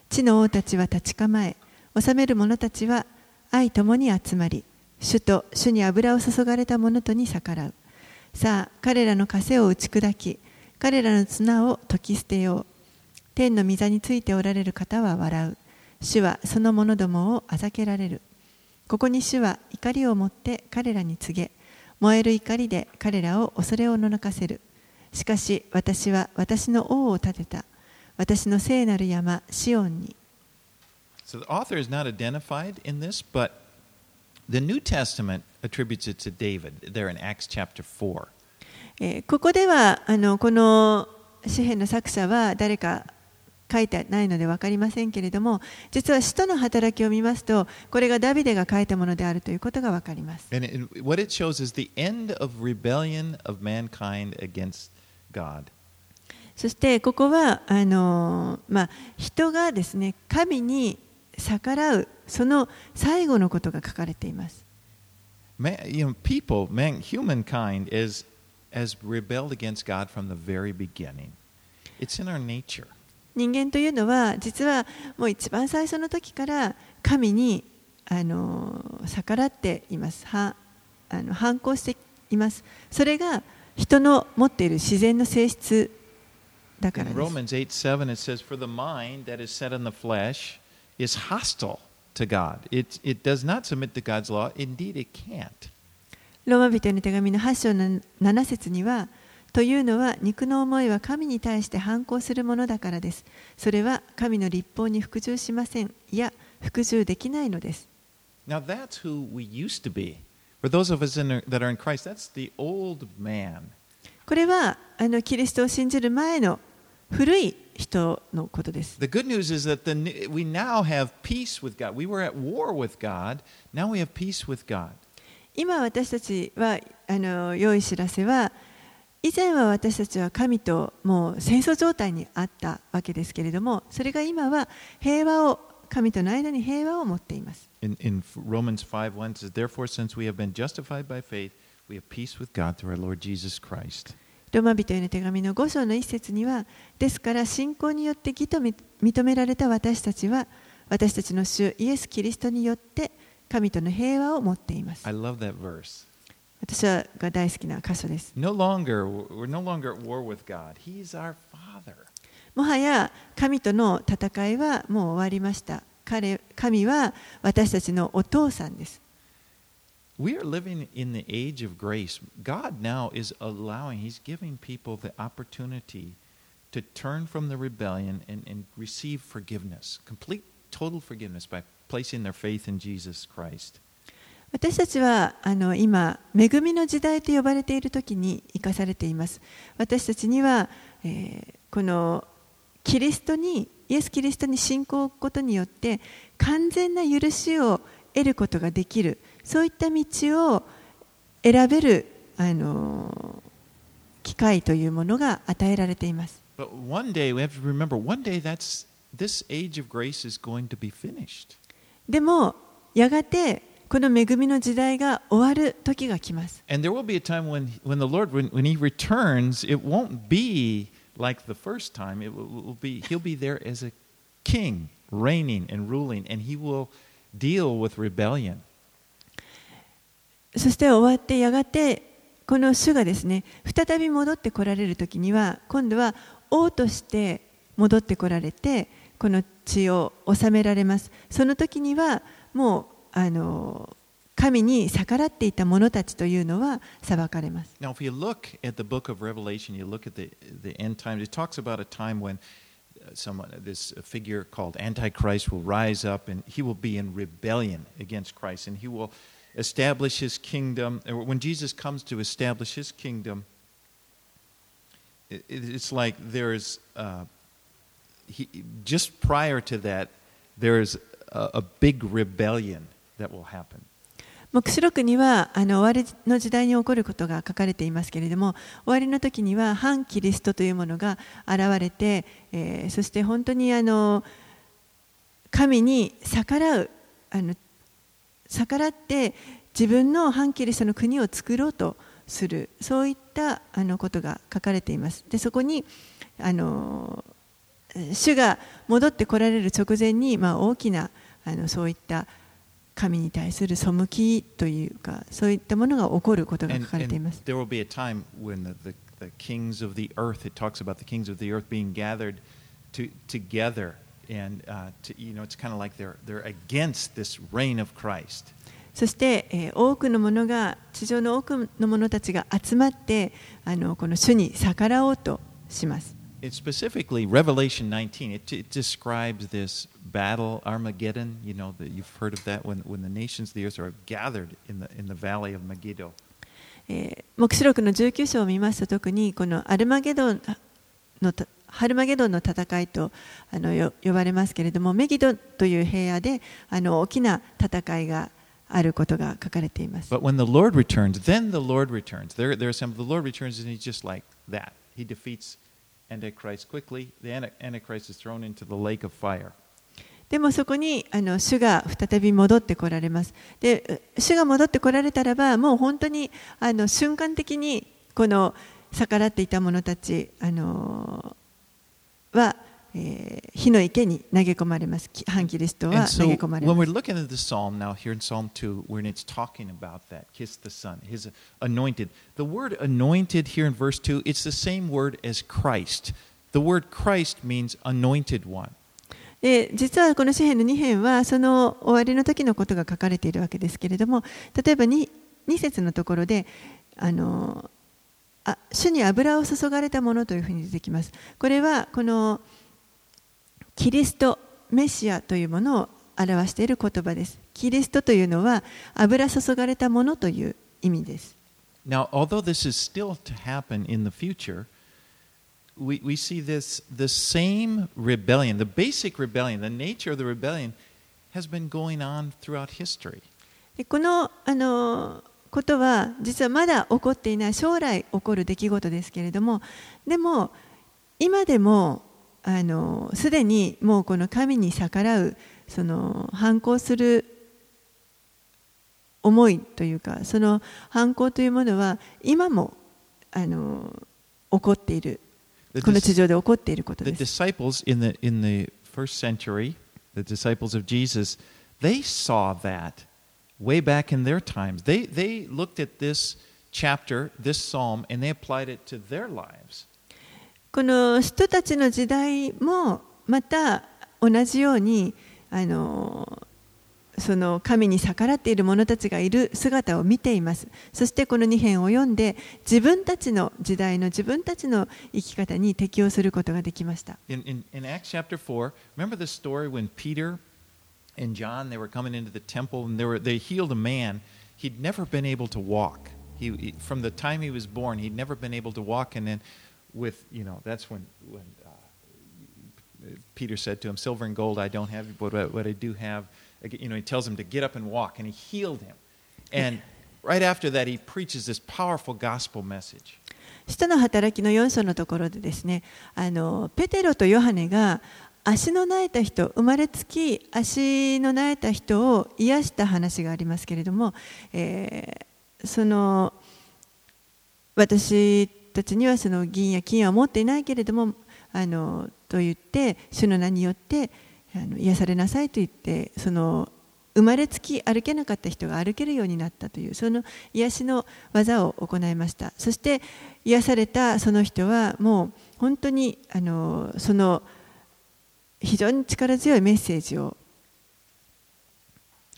地の王たちは立ち構え、治める者たちは愛ともに集まり、主と主に油を注がれた者とに逆らう。さあ、彼らの枷を打ち砕き、彼らの綱を解き捨てよう。天の御座についておられる方は笑う。主はその者どもをあざけられる。ここに主は怒りを持って彼らに告げ、燃える怒りで彼らを恐れをののかせる。しかし私は私の王を立てた。私の聖なる山、シオンに。So the author is not identified in this, but The New Testament attributes to David there in Acts chapter 4. ここではあのこの詩篇の作者は誰か書いてないので分かりませんけれども実は使徒の働きを見ますとこれがダビデが書いたものであるということが分かります。そしてここはあの、まあ、人がですね神に逆らうその最後のことが書かれています。Man, you know, people, man, humankind is has rebelled against God from the very beginning. It's in our nature. 人間というのは実はもう一番最初の時から神にあの逆らっていますはあの反抗していますそれが人の持っている自然の性質だから In です Romans 8 7, it says, For the mind that is set on the flesh is hostile ローマ人の手紙の8章の7節には、というのは肉の思いは神に対して反抗するものだからです。それは神の立法に服従しません。いや、服従できないのです。これはあのキリストを信じる前の古い人のことです The good news is that the, we now have peace with God. We were at war with God. Now we have peace with God. 今私たちはあの良い知らせは以前は私たちは神ともう戦争状態にあったわけですけれどもそれが今は平和を神との間に平和を持っています In, in Romans 5 1 it says, Therefore, since we have been justified by faith, we have peace with God through our Lord Jesus Christ. ローマ人への手紙の5章の一節にはですから信仰によって義とみ認められた私たちは私たちの主イエス・キリストによって神との平和を持っています I love that verse. 私はが大好きな箇所です No longer, we're no longer at war with God. He's our Father. もはや神との戦いはもう終わりました。彼神は私たちのお父さんです。We are living in the age of grace. God now is allowing, He's giving people the opportunity to turn from the rebellion and, and receive forgiveness, complete, total forgiveness by placing their faith in Jesus Christ. 私たちはあの今、恵みの時代と呼ばれている時に生かされています。私たちには、えーこのキリストに、イエス・キリストに信仰を置くことによって、完全な許しを得ることができるそういった道を選べるあの機会というものが与えられています。But one day, we have to remember, one day that's, this age of grace is going to be finished. でも、やがてこの恵みの時代が終わる時が来ます。And there will be a time when, when the Lord, when, when He returns, it won't be like the first time. It will, will be, He'll be there as a king, reigning and ruling, and He will deal with rebellion. そして終わってやがてこの主がですね再び戻ってこられる時には今度は王として戻ってこられてこの地を治められますその時にはもうあの神に逆らっていた者たちというのは裁かれます。Now, if you look at the book of Revelation, you look at the, the end times, it talks about a time when someone, this figure called Antichrist will rise up and he will be in rebellion against Christ and he will establish his kingdom. When Jesus comes to establish his kingdom, it's like there is, uh, he, just prior to that, there is a, a big rebellion that will happen. 黙示録にはあの終わりの時代に起こることが書かれていますけれども終わりの時には反キリストというものが現れて、えー、そして本当にあの神に逆らうあの逆らって自分の反キリストの国を作ろうとするそういったあのことが書かれています。でそこにあの主が戻ってこられる直前に、まあ、大きなあのそういった神に対する背きというか、そういったものが起こることが書かれています。The, the, the kings of the earth, it talks about the kings of the earth being gathered to, together, and uh, to, you know, it's kind of like they're, they're against this reign of Christ. そして、えー、多くの者が地上の多くの者たちが集まってあのこの主に逆らおうとします。It's specifically Revelation 19. It, it describes this battle, Armageddon. You know, you've heard of that when, when the nations of the earth are gathered in the, in the valley of Megiddo. えー、黙示録の19章を見ますと特にこのアルマゲドンのハルマゲドンの戦いとあの呼ばれますけれどもメギドという平野であの大きな戦いがあることが書かれています。But when the Lord returns, then the Lord returns. There, there are some, the Lord returns and he's just like that. He defeats Antichrist quickly. The Antichrist is thrown into the lake of fire. でもそこにあの主が再び戻ってこられます。で、主が戻ってこられたらば、もう本当にあの瞬間的にこの逆らっていた者たちあのは、えー、火の池に投げ込まれます。反キリストは投げ込まれます。So, 実はこの詩篇の2編はその終わりの時のことが書かれているわけですけれども、例えば 2, 2節のところで、あの、あ主に油を注がれたものというふうに出てきます。これはこのキリスト、メシアというものを表している言葉です。キリストというのは油注がれたものという意味です。Now, although this is still to happen in the future, we, we see this the same rebellion, the basic rebellion, the nature of the rebellion has been going on throughout history. このあのことは実はまだ起こっていない将来起こる出来事ですけれどもでも今でもあのすでにもうこの神に逆らうその反抗する思いというかその反抗というものは今もあの起こっているこの地上で起こっていることです。The disciples in the, in the first century, the disciples of Jesus, they saw that way back in their times. They, they looked at this chapter, this psalm, and they applied it to their lives. この人たちの時代もまた同じようにあのその神に逆らっている者たちがいる姿を見ています。そしてこの2編を読んで自分たちの時代の自分たちの生き方に適応することができました。In, in, in and John they were coming into the temple and they were they healed a man. He'd never been able to walk. He, from the time he was born, he'd never been able to walk, and then with you know that's when when uh, Peter said to him, "Silver and gold I don't have, but what I do have." you know, he tells him to get up and walk, and he healed him. And right after that, he preaches this powerful gospel message. 使徒の働きの4章のところでですねあのペテロとヨハネが 足の苗えた人生まれつき足の苗えた人を癒した話がありますけれども、えー、その私たちにはその銀や金は持っていないけれどもあのと言って主の名によってあの癒されなさいと言ってその生まれつき歩けなかった人が歩けるようになったというその癒しの技を行いました。そして癒されたその人はもう本当にあのその非常に力強いメッセージを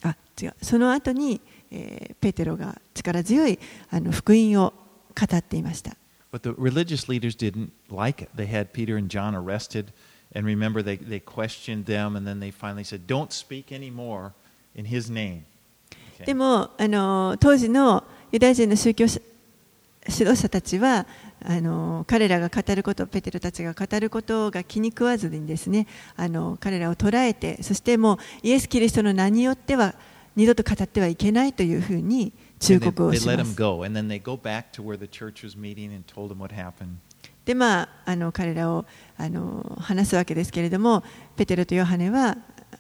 あ違うその後に、えー、ペテロが力強いあの福音を語っていました。But the religious leaders didn't like it. They had Peter and John arrested, and remember, they, they questioned them, and then they finally said, Don't speak anymore in his name. でもあの当時のユダヤ人の宗教指導者たちはあの彼らが語ることペテロたちが語ることが気に食わずにですねあの彼らを捕らえてそしてもうイエス・キリストの名によっては二度と語ってはいけないというふうに忠告をします。で、まあ、あの彼らをあの話すわけですけれども、ペテロとヨハネは、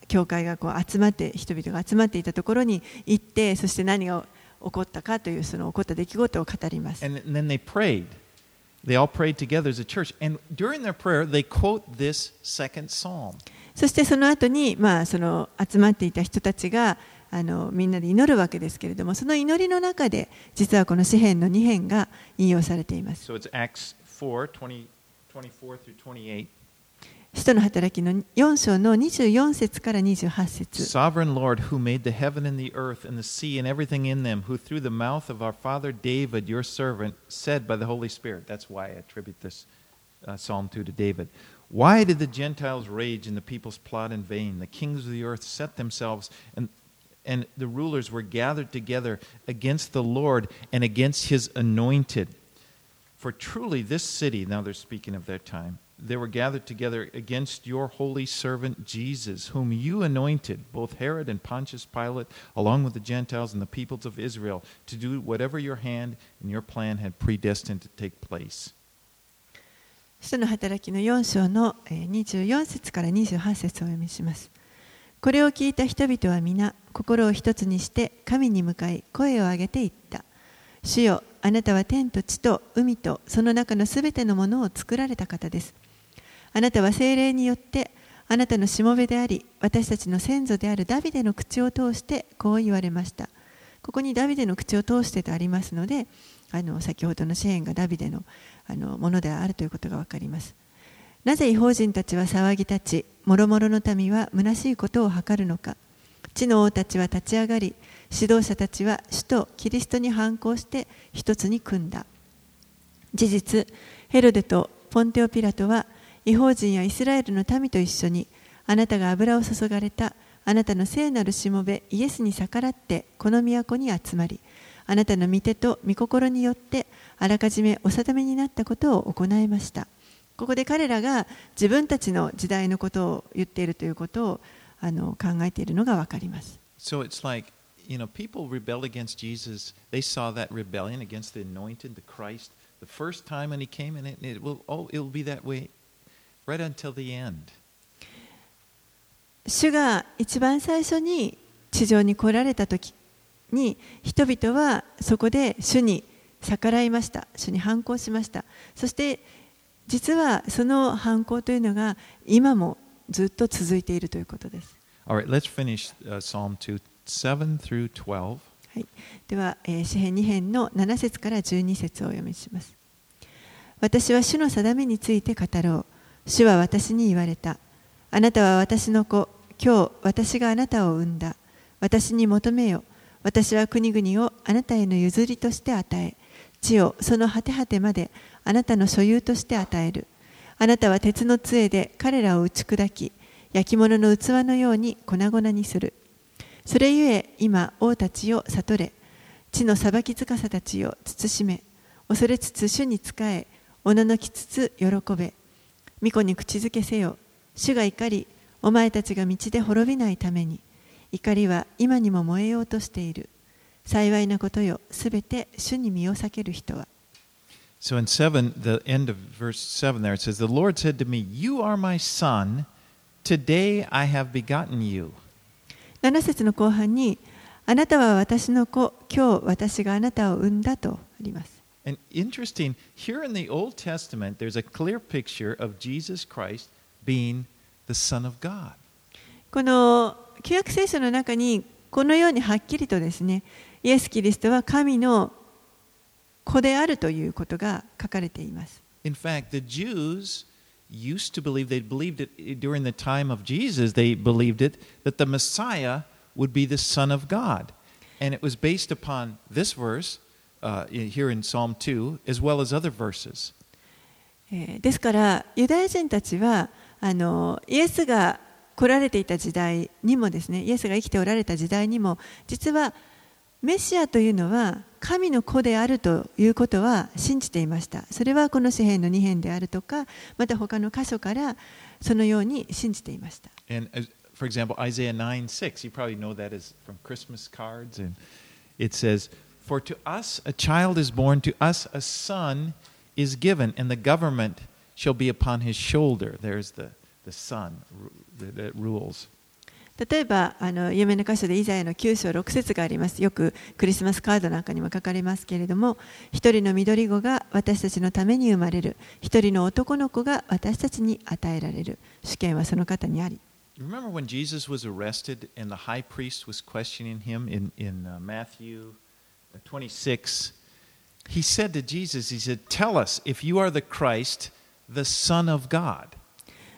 教会がこう集まって、人々が集まっていたところに行って、そして何が起こったかという、その起こった出来事を語ります。And then they prayed. They all prayed together as a church. And during their prayer, they quote this second psalm. そしてその後に、まあ、その集まっていた人たちが、あのみんなで祈るわけですけれども、その祈りの中で、実はこの詩篇の2編が引用されています。So、4, 20, 使徒の働きの4章の24節から28節 Sovereign Lord, who made the heaven and the earth and the sea and everything in them, who through the mouth of our father David, your servant, said by the Holy Spirit, that's why I attribute this uh, Psalm 2 to David. Why did the Gentiles rage and the peoples plot in vain? The kings of the earth set themselves and and the rulers were gathered together against the Lord and against his anointed. For truly, this city, now they're speaking of their time, they were gathered together against your holy servant Jesus, whom you anointed, both Herod and Pontius Pilate, along with the Gentiles and the peoples of Israel, to do whatever your hand and your plan had predestined to take place. 使徒の働きの4章の24節から28節をお読みします。これを聞いた人々は皆心を一つにして神に向かい声を上げて言った主よあなたは天と地と海とその中のすべてのものを作られた方ですあなたは精霊によってあなたのしもべであり私たちの先祖であるダビデの口を通してこう言われましたここにダビデの口を通してとありますのであの先ほどの支援がダビデのあのものであるということが分かりますなぜ違法人たちは騒ぎ立ち、もろもろの民は虚しいことを図るのか。地の王たちは立ち上がり、指導者たちは首都キリストに反抗して一つに組んだ。事実、ヘロデとポンテオピラトは違法人やイスラエルの民と一緒にあなたが油を注がれたあなたの聖なるしもべイエスに逆らってこの都に集まりあなたの御手と御心によってあらかじめお定めになったことを行いました。ここで彼らが自分たちの時代のことを言っているということをあの考えているのが分かります。So it's like, you know, people rebel against Jesus. They saw that rebellion against the anointed, the Christ, the first time when he came, and it, it will, oh, it will be that way right until the end. 主が一番最初に地上に来られた時に人々はそこで主に逆らいました。主に反抗しました。そして実はその反抗というのが今もずっと続いているということです。Right, finish, uh, Psalm 2, 7はい、では、えー、詩編2編の7節から12節をお読みします。私は主の定めについて語ろう。主は私に言われた。あなたは私の子。今日私があなたを産んだ。私に求めよ。私は国々をあなたへの譲りとして与え、地をその果て果てまであなたの所有として与える。あなたは鉄の杖で彼らを打ち砕き、焼き物の器のように粉々にする。それゆえ今王たちを悟れ、地の裁き塚さたちを慎め、恐れつつ主に仕え、おののきつつ喜べ。巫女に口づけせよ。主が怒り、お前たちが道で滅びないために。怒りは今にも燃えようとしている。幸いなことよ、すべて主に身を避ける人は。So in 7, the end of verse 7 there, it says, The Lord said to me, You are my son. Today I have begotten you. 7節の後半に、あなたは私の子、今日私があなたを産んだとあります。And interesting, here in the Old Testament, there's a clear picture of Jesus Christ being the Son of God. この旧約聖書の中にこのようにはっきりとですねイエス・キリストは神の子であるということが書かれています。 In fact, the Jews used to believe, they believed it during the time of Jesus, they believed it, that the Messiah would be the Son of God. And it was based upon this verse Uh, here in Psalm 2, as well as other verses. えーですからユダヤ人たちはあのイエスが来られていた時代にもですねイエスが生きておられた時代にも実はメシアというのは神の子であるということは信じていましたそれはこの詩篇の2編であるとかまた他の箇所からそのように信じていました And for example, Isaiah 9 6, you probably know that is from Christmas cards. And it says, For to us a child is born, to us a son is given, and the government shall be upon his shoulder. There's the, the son ru- that, that rules. 例えばあの有名な箇所でイザヤの9章6節がありますよくクリスマスカードなんかにも書かれますけれども一人の緑子が私たちのために生まれる一人の男の子が私たちに与えられる主権はその方にあり You remember when Jesus was arrested and the high priest was questioning him in, in uh, Matthew 26? He said to Jesus, He said, Tell us if you are the Christ, the Son of God.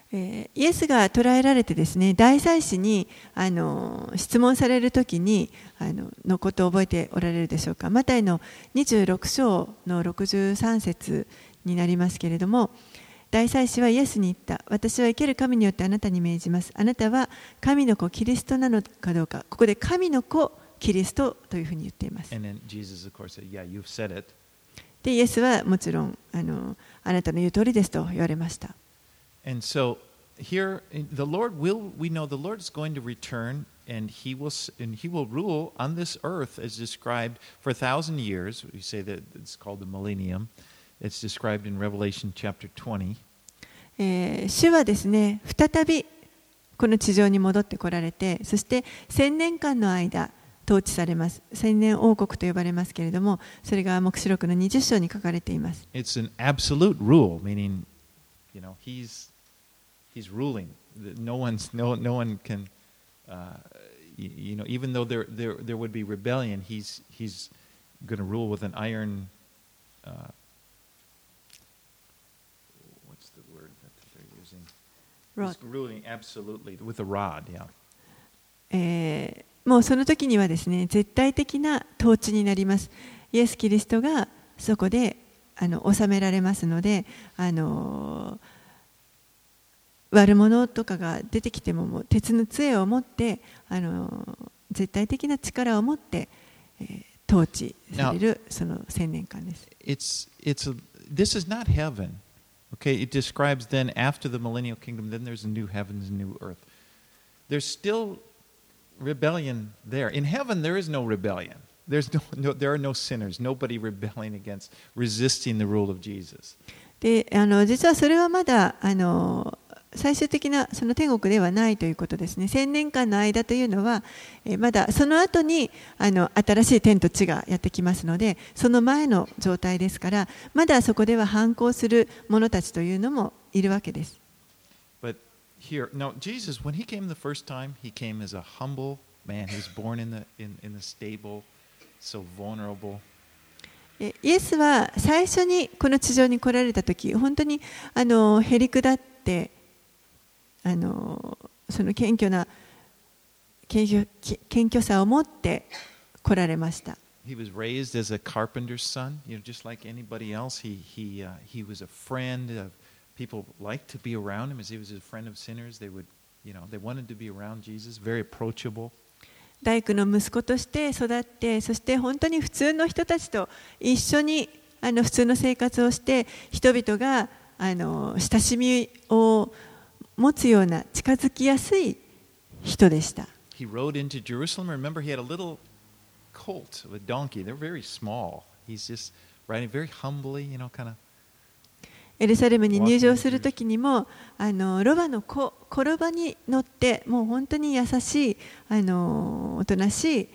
イエスが捕らえられてですね大祭司にあの質問されるときにあののことを覚えておられるでしょうかマタイの26章の63節になりますけれども大祭司はイエスに言った私は生ける神によってあなたに命じますあなたは神の子キリストなのかどうかここで神の子キリストというふうに言っています。Jesus, course, yeah, で、イエスはもちろんあ,のあなたの言う通りですと言われました。So、here, will, know, return, え、主はですね、再びこの地上に戻ってこられて、そして千年間の間、統治されます千年王国と呼ばれますけれどもそれが黙示録の20章に書かれています It's an absolute rule, meaning, you know, he's, he's ruling. No, one's, no, no one can, uh, you know, even though there, there, there would be rebellion, he's, he's going to rule with an iron, uh, what's the word that they're using? Rod He's ruling absolutely with a rod, yeah. えーもうその時にはですね絶対的な統治になりますイエス・キリストがそこであの収められますのであの悪者とかが出てきてももう鉄の杖を持ってあの絶対的な力を持って、えー統治されるその千年間です。it's it's a, this is not heaven okay it describes then after the millennial kingdom then there's a new heavens and new earth there's still rebellion there in heaven there is no rebellion there's no, no there are no sinners nobody rebelling against resisting the rule of jesus であの実はそれはまだあの最終的なその天国ではないということですね。千年間の間というのは、えまだその後にあの新しい天と地がやってきますので、その前の状態ですから、まだそこでは反抗する者たちというのもいるわけです。but here now jesus when he came the first time he came as a humble man he was born in the in, in the stable so vulnerable えイエスは最初にこの地上に来られた時本当にあのへりくだってあのその謙虚な謙虚き謙虚さを持って来られました He was raised as a carpenter's son, you know, just like anybody else. He he uh, he was a friend of people liked to be around him as he was a friend of sinners. They would, you know, they wanted to be around Jesus. Very approachable. 大工の息子として育ってそして本当に普通の人たちと一緒にあの普通の生活をして人々があの親しみを持つような近づきやすい人でした。he rode into Jerusalem. Remember, he had a little colt a donkey. They're very small. He's just riding very humbly, you know, kind of. エルサレムに入場するときにもあのロバの子転ばに乗ってもう本当に優しいあのおとなし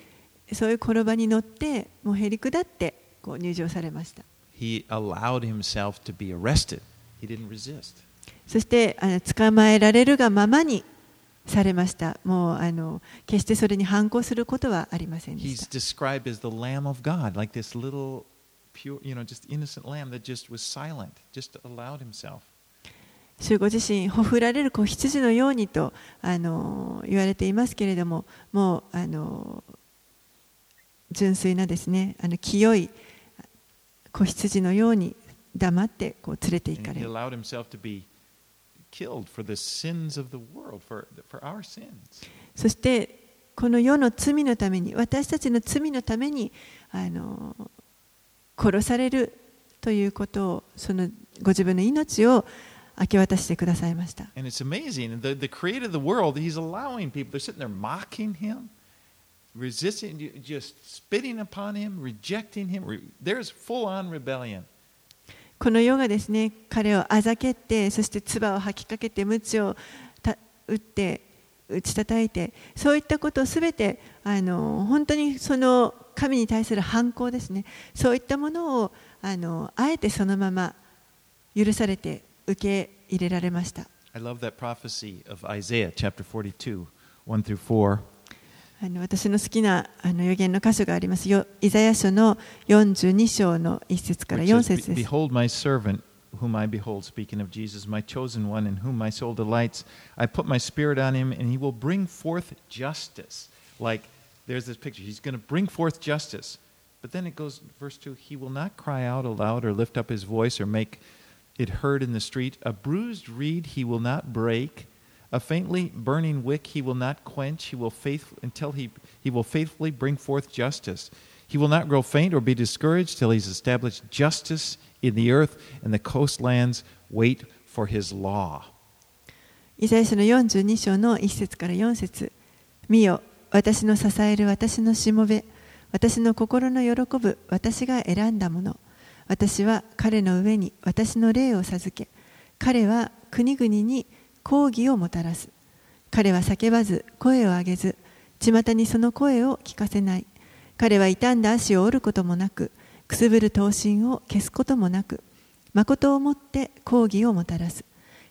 いそういう転ばに乗ってもうへりくだってこう入場されました He allowed himself to be arrested. He didn't resist. そしてあの捕まえられるがままにされましたもうあの決してそれに反抗することはありませんでし He's た described as the Lamb of God, like this little, pure, you know, just innocent lamb that just was silent, just allowed himself. 主ご自身ほふられる子羊のようにとあの言われていますけれどももうあの純粋なですねあの清い子羊のように黙ってこう連れて行か he れる allowed himself to be killed for the sins of the world, for, for our sins. そしてこの世の罪のために私たちの罪のためにあの殺されるということをそのご自分の命を明け渡してくださいました。この世がですね、彼をあざけて、そして唾を吐きかけて、鞭を打って、打ち叩いて、そういったことをすべて、あの本当にその神に対する反抗ですねそういったものをあのあえてそのまま許されて受け入れられました I love that prophecy of Isaiah chapter 42, 1 through 4. あの私の好きなあの予言の箇所がありますよイザヤ書の42章の1節から which 4 says, 節 "Be- です Behold my servant, whom I behold, speaking of Jesus, my chosen one, in whom my soul delights. I put my spirit on him, and he will bring forth justice. Like there's this picture. He's going to bring forth justice. But then it goes, verse 2 He will not cry out aloud or lift up his voice or make it heard in the street. A bruised reed he will not break. A faintly burning wick he will not quench. He will faith until he, he will faithfully bring forth justice. He will not grow faint or be discouraged till he's established justice in the earth, and the coastlands wait for his law. イザヤ書の42章の1節から4節見よ、 私の支える私のしもべ、私の心の喜ぶ私が選んだもの。私は彼の上に私の霊を授け、彼は国々に抗議をもたらす。彼は叫ばず、声を上げず、巷にその声を聞かせない。彼は傷んだ足を折ることもなく、くすぶる刀身を消すこともなく、誠をもって抗議をもたらす。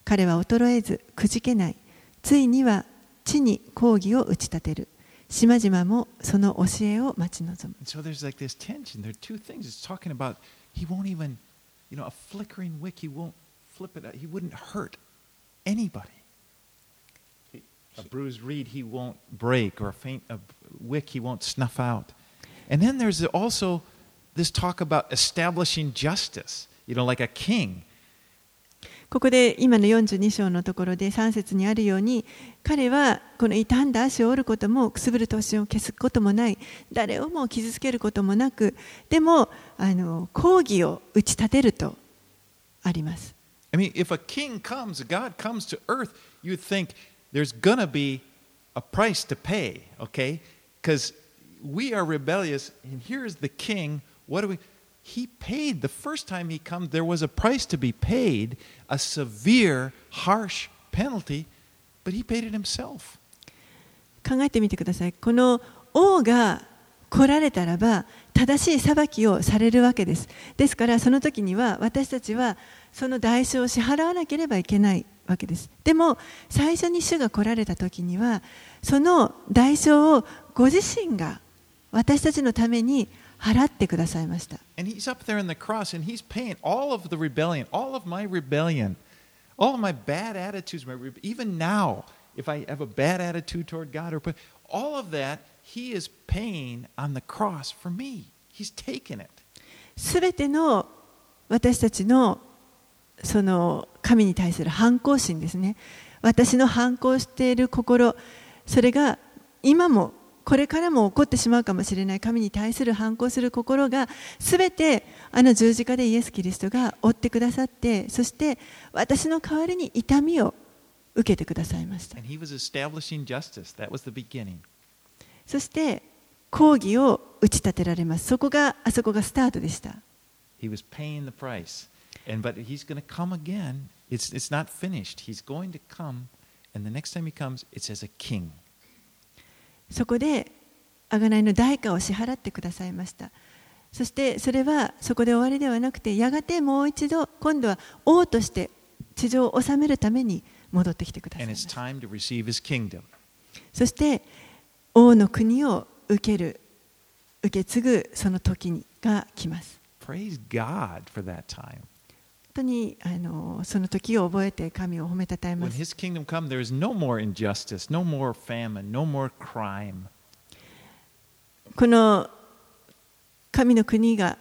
彼は衰えずくじけない。ついには地に抗議を打ち立てる。島々もその教えを待ち望む。 And so there's like this tension. There are two things. It's talking about he won't even, you know, a flickering wick, he won't flip it out. He wouldn't hurt anybody. He- A bruised reed he won't break, or a faint a wick he won't snuff out. And then there's also this talk about establishing justice, you know, like a king. ここで今の42章のところで3節にあるように彼はこの傷んだ足を折ることもくすぶる刀身を消すこともない誰をも傷つけることもなくでもあの抗議を打ち立てるとあります I mean, if a king comes, God comes to earth, you think there's going to be a price to pay, okay? Because we are rebellious, and here's the king. What do we? He paid the first time he comes, there was a price to be paid, a severe, harsh penalty, but he paid it himself. 考えてみてください。この王が来られたらば正しい裁きをされるわけです。ですからその時には私たちはその代償を支払わなければいけないわけです。でも最初に主が来られた時にはその代償をご自身が私たちのために払ってくださいました And he's up there in the cross, and he's paying all of the rebellion, all of my rebellion, all of my bad attitudes. My rebe- even now, if I have a bad attitude toward God, or all of that, he is paying on the cross for me. He's taken it. すべての私たちのその神に対する反抗心ですね私の反抗している心それが今もこれからも起こってしまうかもしれない神に対する反抗する心がすべてあの十字架でイエス・キリストが追ってくださってそして私の代わりに痛みを受けてくださいました。そして抗議を打ち立てられます。そこがあそこがスタートでした。そこで贖いの代価を支払ってくださいました。そしてそれはそこで終わりではなくてやがてもう一度今度は王として地上を治めるために戻ってきてください.そして王の国を受ける受け継ぐその時にが来ます。Praise God for that time. 当にあのその時を覚えて神を褒めたたえます。この神の国が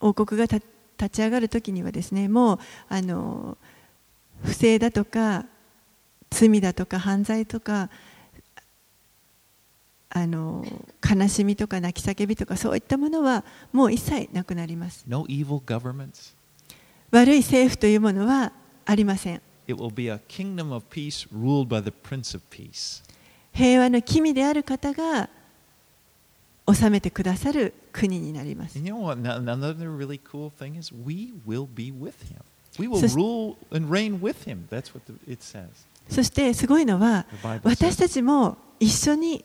王国が立ち上がる時にはですね、もうあの不正だとか罪だとか犯罪とか。あの悲しみとか泣き叫びとかそういったものはもう一切なくなります No evil governments. 悪い政府というものはありません It will be a kingdom of peace ruled by the Prince of Peace. 平和の君である方が治めてくださる国になります you know what? no- Another really cool thing is we will be with him. We will rule and reign with him. That's what it says. そしてすごいのは私.たちも一緒に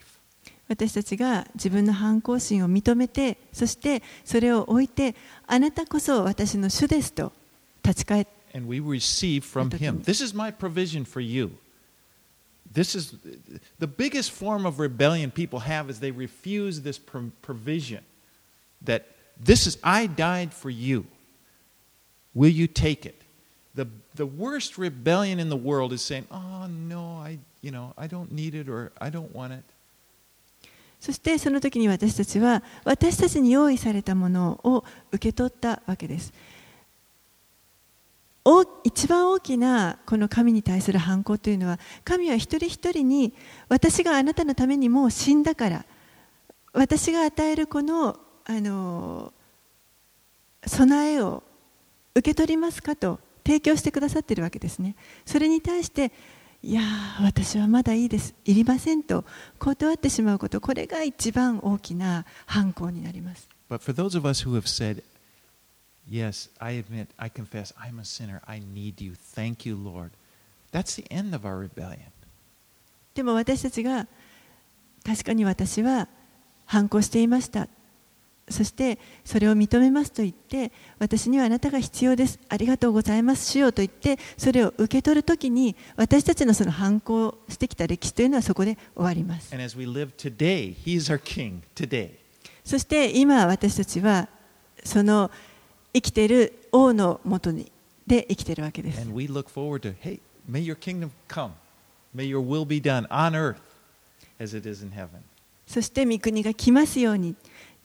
私たちが自分の反抗心を認めてそしてそれを置いてあなたこそ私の主ですと立ち返って And we receive from Him. This is my provision for you. This is the biggest form of rebellion people have is they refuse this pro- provision that this is I died for you. Will you take it? The the worst rebellion in the world is saying, "Oh no, I you know, I don't need it or I don't want it." そしてその時に私たちは私たちに用意されたものを受け取ったわけです。お一番大きなこの神に対する反抗というのは神は一人一人に私があなたのためにもう死んだから私が与えるこのあの備えを受け取りますかと提供してくださっているわけですね。それに対していや私はまだいいです、いりませんと断ってしまうこと、これが一番大きな反抗になります。でも私たちが確かに私は反抗していました。そしてそれを認めますと言って私にはあなたが必要ですありがとうございます主よと言ってそれを受け取るときに私たちのその反抗してきた歴史というのはそこで終わります today. そして今私たちはその生きている王のもとにで生きているわけです And we look forward to, hey, may your kingdom come. May your will be done on earth as it is in heaven. そして御国が来ますように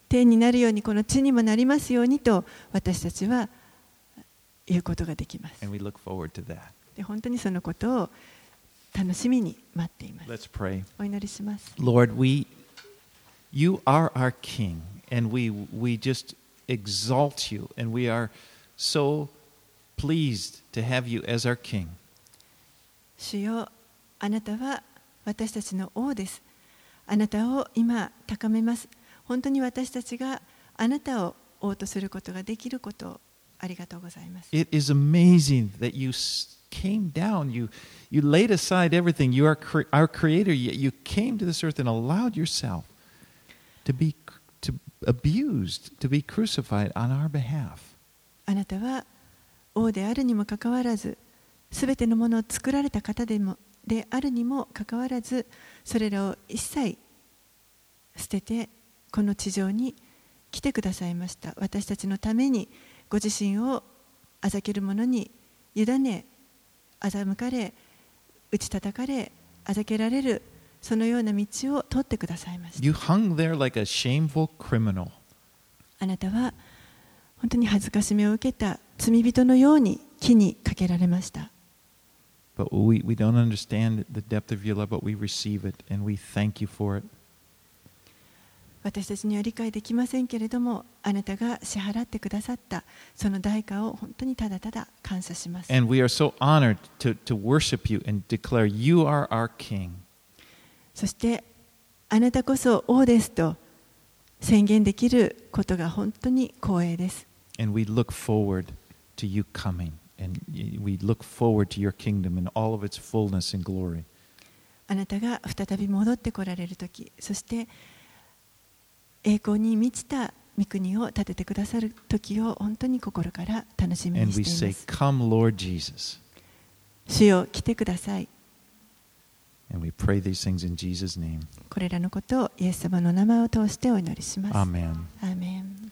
天になるようにこの地にもなりますようにと私たちは言うことができます And we look forward to that. で本当にそのことを楽しみに待っています Let's pray. お祈りします Lord, we, you are our King, and we, we just exalt you, and we are so pleased to have you as our King. 主よあなたは私たちの王ですあなたを今高めます本当に私たちがあなたを王とすることができることをありがとうございます It is amazing that you came down, you, you laid aside everything. You are cre- our Creator, yet you came to this earth and allowed yourself to be to abused, to be crucified on our behalf. あなたは王であるにもかかわらずすべてのものを作られた方でもであるにもかかわらずそれらを一切捨ててこの地上に来てくださいました私たちのためにご自身をあざける者に委ね欺かれ打ち叩かれあざけられるそのような道を通ってくださいました You hung there like a shameful criminal. あなたは本当に恥ずかしめを受けた罪人のように木にかけられました。But we, we don't understand the depth of your love, but we receive it and we thank you for it. 私たちには理解できませんけれども、あなたが支払ってくださったその代価を本当にただただ感謝します。And we are so honored to, to worship you and declare you are our King. そして、あなたこそ王ですと宣言できることが本当に光栄です。And we look forward to you coming. And we look forward to your kingdom in all of its fullness and glory. あなたが再び戻ってこられる時そして栄光に満ちた御国を建ててくださる時を本当に心から楽しみ And に we してい say, ます。Come, Lord Jesus. 主よ来てください。And we pray these things in Jesus' name. これらのことをイエス様の名前を通してお祈りします。Amen. アーメン